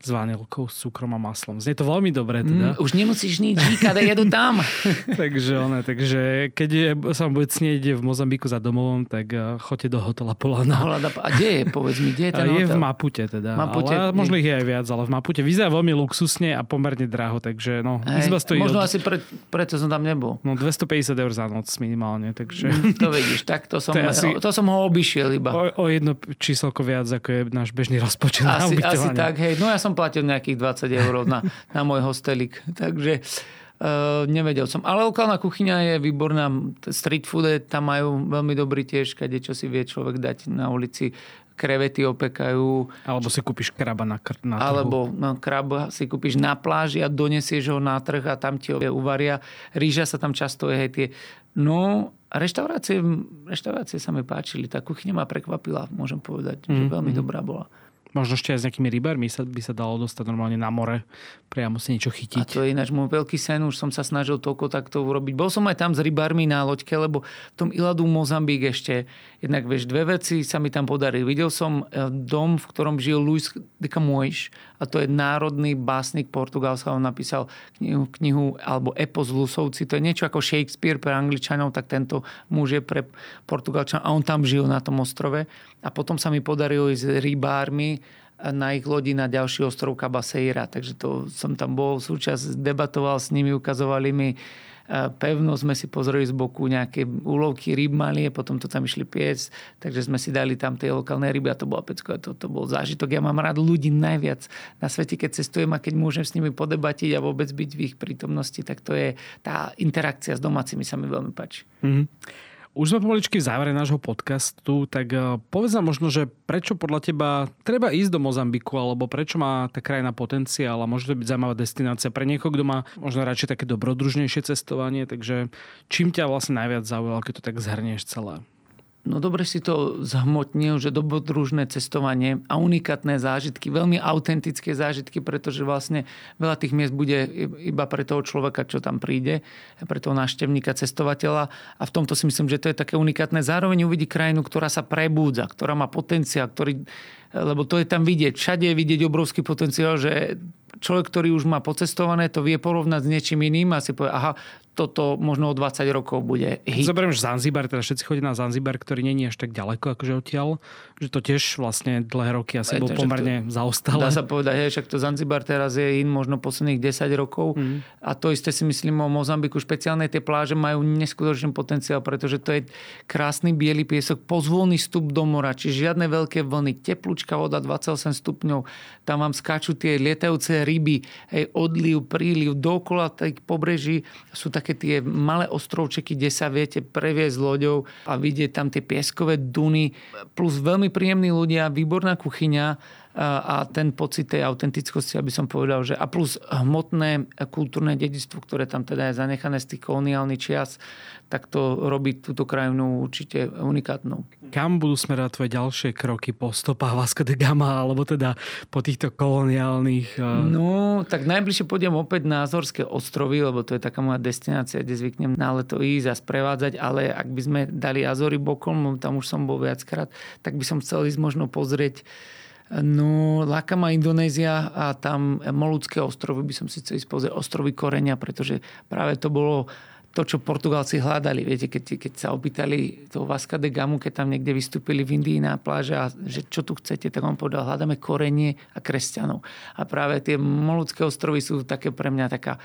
s vanilkou, s cukrom a maslom. Znie to veľmi dobre teda. Mm, už nemusíš nič žíkať, jedu tam. takže, one, takže keď je, sa vám bude snieť v Mozambiku za domovom, tak uh, choďte do hotela Polana. A kde je, povedz mi, kde je ten je je hotel. v Mapute teda. Mapute, ale možno ich je aj viac, ale v Mapute vyzerá veľmi luxusne a pomerne draho, takže no, Hej, izba stojí možno od, asi pre, preto som tam nebol. no, 250 eur za noc minimálne, takže To vidíš, tak to som, To je asi- to som ho obišiel iba. o, o jedno číselko viac, ako je náš bežný rozpočet Asi, asi tak, hej. No ja som platil nejakých 20 eur na, na môj hostelik, takže uh, nevedel som. Ale lokálna kuchyňa je výborná, street food tam majú veľmi dobrý tiež, kade čo si vie človek dať na ulici. Krevety opekajú, Alebo si kúpiš kraba na, kr- na trhu. alebo no, krab si kúpiš na pláži a donesieš ho na trh a tam ti ho uvaria. Rýža sa tam často je, hej, tie. No, reštaurácie, reštaurácie sa mi páčili. Tá kuchyňa ma prekvapila, môžem povedať, že Mhm, veľmi dobrá bola. Možno ešte aj s nejakými rybarmi sa, by sa dalo dostať normálne na more, priamo si niečo A chytiť. to je ináč môj veľký sen, už som sa snažil toľko takto urobiť. Bol som aj tam s rybármi na loďke, lebo v tom Iladu Mozambík ešte, jednak vieš, dve veci sa mi tam podarili. Videl som eh, dom, v ktorom žil Luis de Camões a to je národný básnik Portugalska. On napísal knihu, knihu alebo epos Lusovci. To je niečo ako Shakespeare pre Angličanov, tak tento muž je pre Portugalčanov a on tam žil na tom ostrove. A potom sa mi podarilo ísť s rybármi na ich lodi na ďalší ostrov Cabaseira. Takže to som tam bol súčasť, debatoval s nimi, ukazovali mi pevno, sme si pozreli z boku nejaké úlovky ryb malie, potom to tam išli piec, takže sme si dali tam tie lokálne ryby a to bola pecko, to, to bol zážitok. Ja mám rád ľudí najviac na svete, keď cestujem a keď môžem s nimi podebatiť a vôbec byť v ich prítomnosti, tak to je tá interakcia s domácimi sa mi veľmi páči. Mhm. Už sme pomaličky v závere nášho podcastu, tak eh, povedz nám možno, že prečo podľa teba treba ísť do Mozambiku, alebo prečo má tá krajina potenciál a môže to byť zaujímavá destinácia pre niekoho, kto má možno radšej také dobrodružnejšie cestovanie, takže čím ťa vlastne najviac zaujalo, keď to tak zhrnieš celé? No dobre si to zhmotnil, že dobrodružné cestovanie a unikátne zážitky, veľmi autentické zážitky, pretože vlastne veľa tých miest bude iba pre toho človeka, čo tam príde, pre toho návštevníka, cestovateľa a v tomto si myslím, že to je také unikátne. Zároveň uvidí krajinu, ktorá sa prebúdza, ktorá má potenciál, ktorý, lebo to je tam vidieť. Všade je vidieť obrovský potenciál, že človek, ktorý už má pocestované, to vie porovnať s niečím iným a si povie, aha, toto možno o 20 rokov bude hit. Zoberiem, že Zanzibar, teda všetci chodia na Zanzibar, ktorý není až tak ďaleko akože odtiaľ, že to tiež vlastne dlhé roky asi Aj bol to, že pomerne zaostalé. Dá sa povedať, hej, však to Zanzibar teraz je in možno posledných 10 rokov Mhm. a to isté si myslím o Mozambiku. Špeciálne tie pláže majú neskutočný potenciál, pretože to je krásny biely piesok, pozvolný vstup do mora, či žiadne veľké vlny, teplúčka voda 28 stupňov, tam vám skáču tie lietajúce ryby, hej, odliv, príliv, dokola tých pobreží sú také tie malé ostrovčeky, kde sa viete previesť loďou a vidieť tam tie pieskové duny, plus veľmi príjemní ľudia, výborná kuchyňa, a ten pocit tej autentickosti, aby som povedal, že a plus hmotné kultúrne dedičstvo, ktoré tam teda je zanechané z tých koloniálnych čias, tak to robí túto krajinu určite unikátnou. Kam budú smerovať tvoje ďalšie kroky po stopách Vasco de Gama, alebo teda po týchto koloniálnych... eh, No, tak najbližšie pôjdem opäť na Azorské ostrovy, lebo to je taká moja destinácia, kde zvyknem na leto ísť a sprevádzať, ale ak by sme dali Azory bokom, tam už som bol viackrát, tak by som chcel ísť možno pozrieť No, láka ma Indonézia a tam Moludské ostrovy by som si chcel ísť ostrovy Korenia, pretože práve to bolo to, čo Portugálci hľadali. Viete, keď, keď sa opýtali toho Vasca de Gamu, keď tam niekde vystúpili v Indii na pláže a že čo tu chcete, tak on povedal, hľadáme korenie a kresťanov. A práve tie Moludské ostrovy sú také pre mňa taká,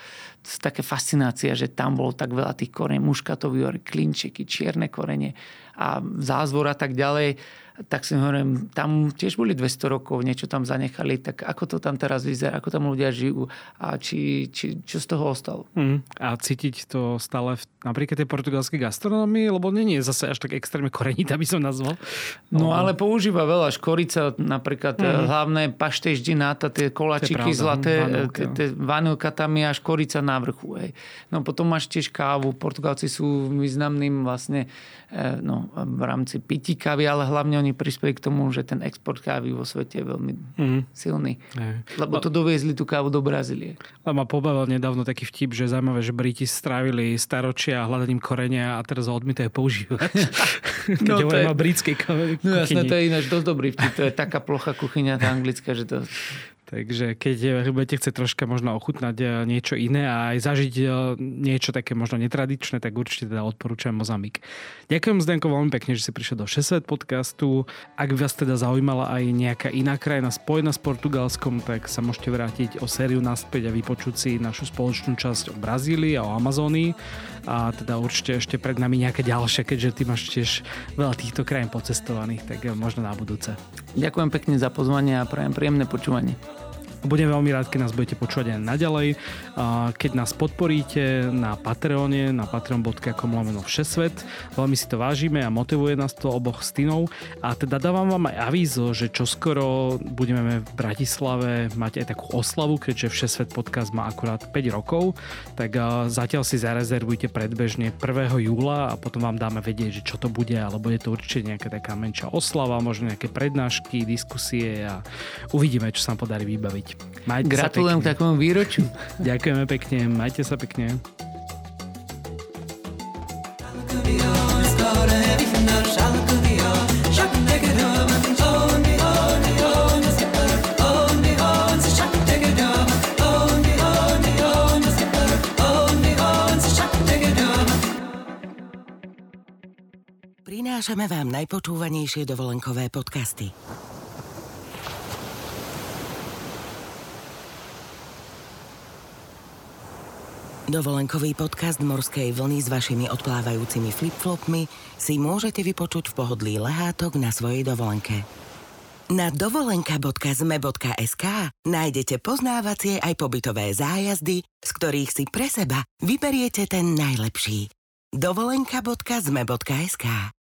také fascinácia, že tam bolo tak veľa tých korení, muškatový klinčeky, čierne korenie a zázvor a tak ďalej tak si hovorím, tam tiež boli 200 rokov, niečo tam zanechali, tak ako to tam teraz vyzerá, ako tam ľudia žijú a či, či, čo z toho ostalo. Mm. A cítiť to stále v napríklad tej portugalskej gastronomii, lebo nie je zase až tak extrémne korenitá, by som nazval. No ale používa veľa škorica, napríklad mm. hlavné pašteždináta, tie kolačiky zlaté, vanilka. tie vanilka tam je a škorica na vrchu. Hej. No potom máš tiež kávu. Portugalci sú významným vlastne eh, no, v rámci pití kávy, ale hlavne oni prispeli k tomu, že ten export kávy vo svete je veľmi Mm. silný. Hej. Lebo to doviezli tú kávu do Brazílie. Ale ma pobavil nedávno taký vtip, že zaujímavé, že Briti strávili staročia hľadaním korenia a teraz ho odmietajú používať. Keď No, to hovorím je- o britskej kuchyni. No jasné, to je ináč dosť dobrý vtip. To je taká plocha kuchyňa tá anglická, že to... Takže keď budete chcieť troška možno ochutnať eh, niečo iné a aj zažiť eh, niečo také možno netradičné, tak určite teda odporúčam Mozamik. Ďakujem Zdenko veľmi pekne, že si prišiel do 6 podcastu. Ak by vás teda zaujímala aj nejaká iná krajina spojená s Portugalskom, tak sa môžete vrátiť o sériu naspäť a vypočuť si našu spoločnú časť o Brazílii a o Amazónii. A teda určite ešte pred nami nejaké ďalšie, keďže ty máš tiež veľa týchto krajín pocestovaných, tak možno na budúce. Ďakujem pekne za pozvanie a prajem príjemné počúvanie. Budem veľmi rád, keď nás budete počúvať aj naďalej. Keď nás podporíte na Patreone, na patreon.com lomeno všesvet. Veľmi si to vážime a motivuje nás to oboch stynov. A teda dávam vám aj avízo, že čoskoro budeme v Bratislave mať aj takú oslavu, keďže Všesvet podcast má akurát 5 rokov. Tak zatiaľ si zarezervujte predbežne 1. júla a potom vám dáme vedieť, že čo to bude, ale bude to určite nejaká taká menšia oslava, možno nejaké prednášky, diskusie a uvidíme, čo sa nám podarí vybaviť. Majte Gratulujem k takomu výročiu. Ďakujeme pekne, majte sa pekne. Prinášame vám najpočúvanejšie dovolenkové podcasty. Dovolenkový podcast Morskej vlny s vašimi odplávajúcimi flipflopmi si môžete vypočuť v pohodlí lehátok na svojej dovolenke. Na dovolenka.zme.sk nájdete poznávacie aj pobytové zájazdy, z ktorých si pre seba vyberiete ten najlepší. dovolenka.zme.sk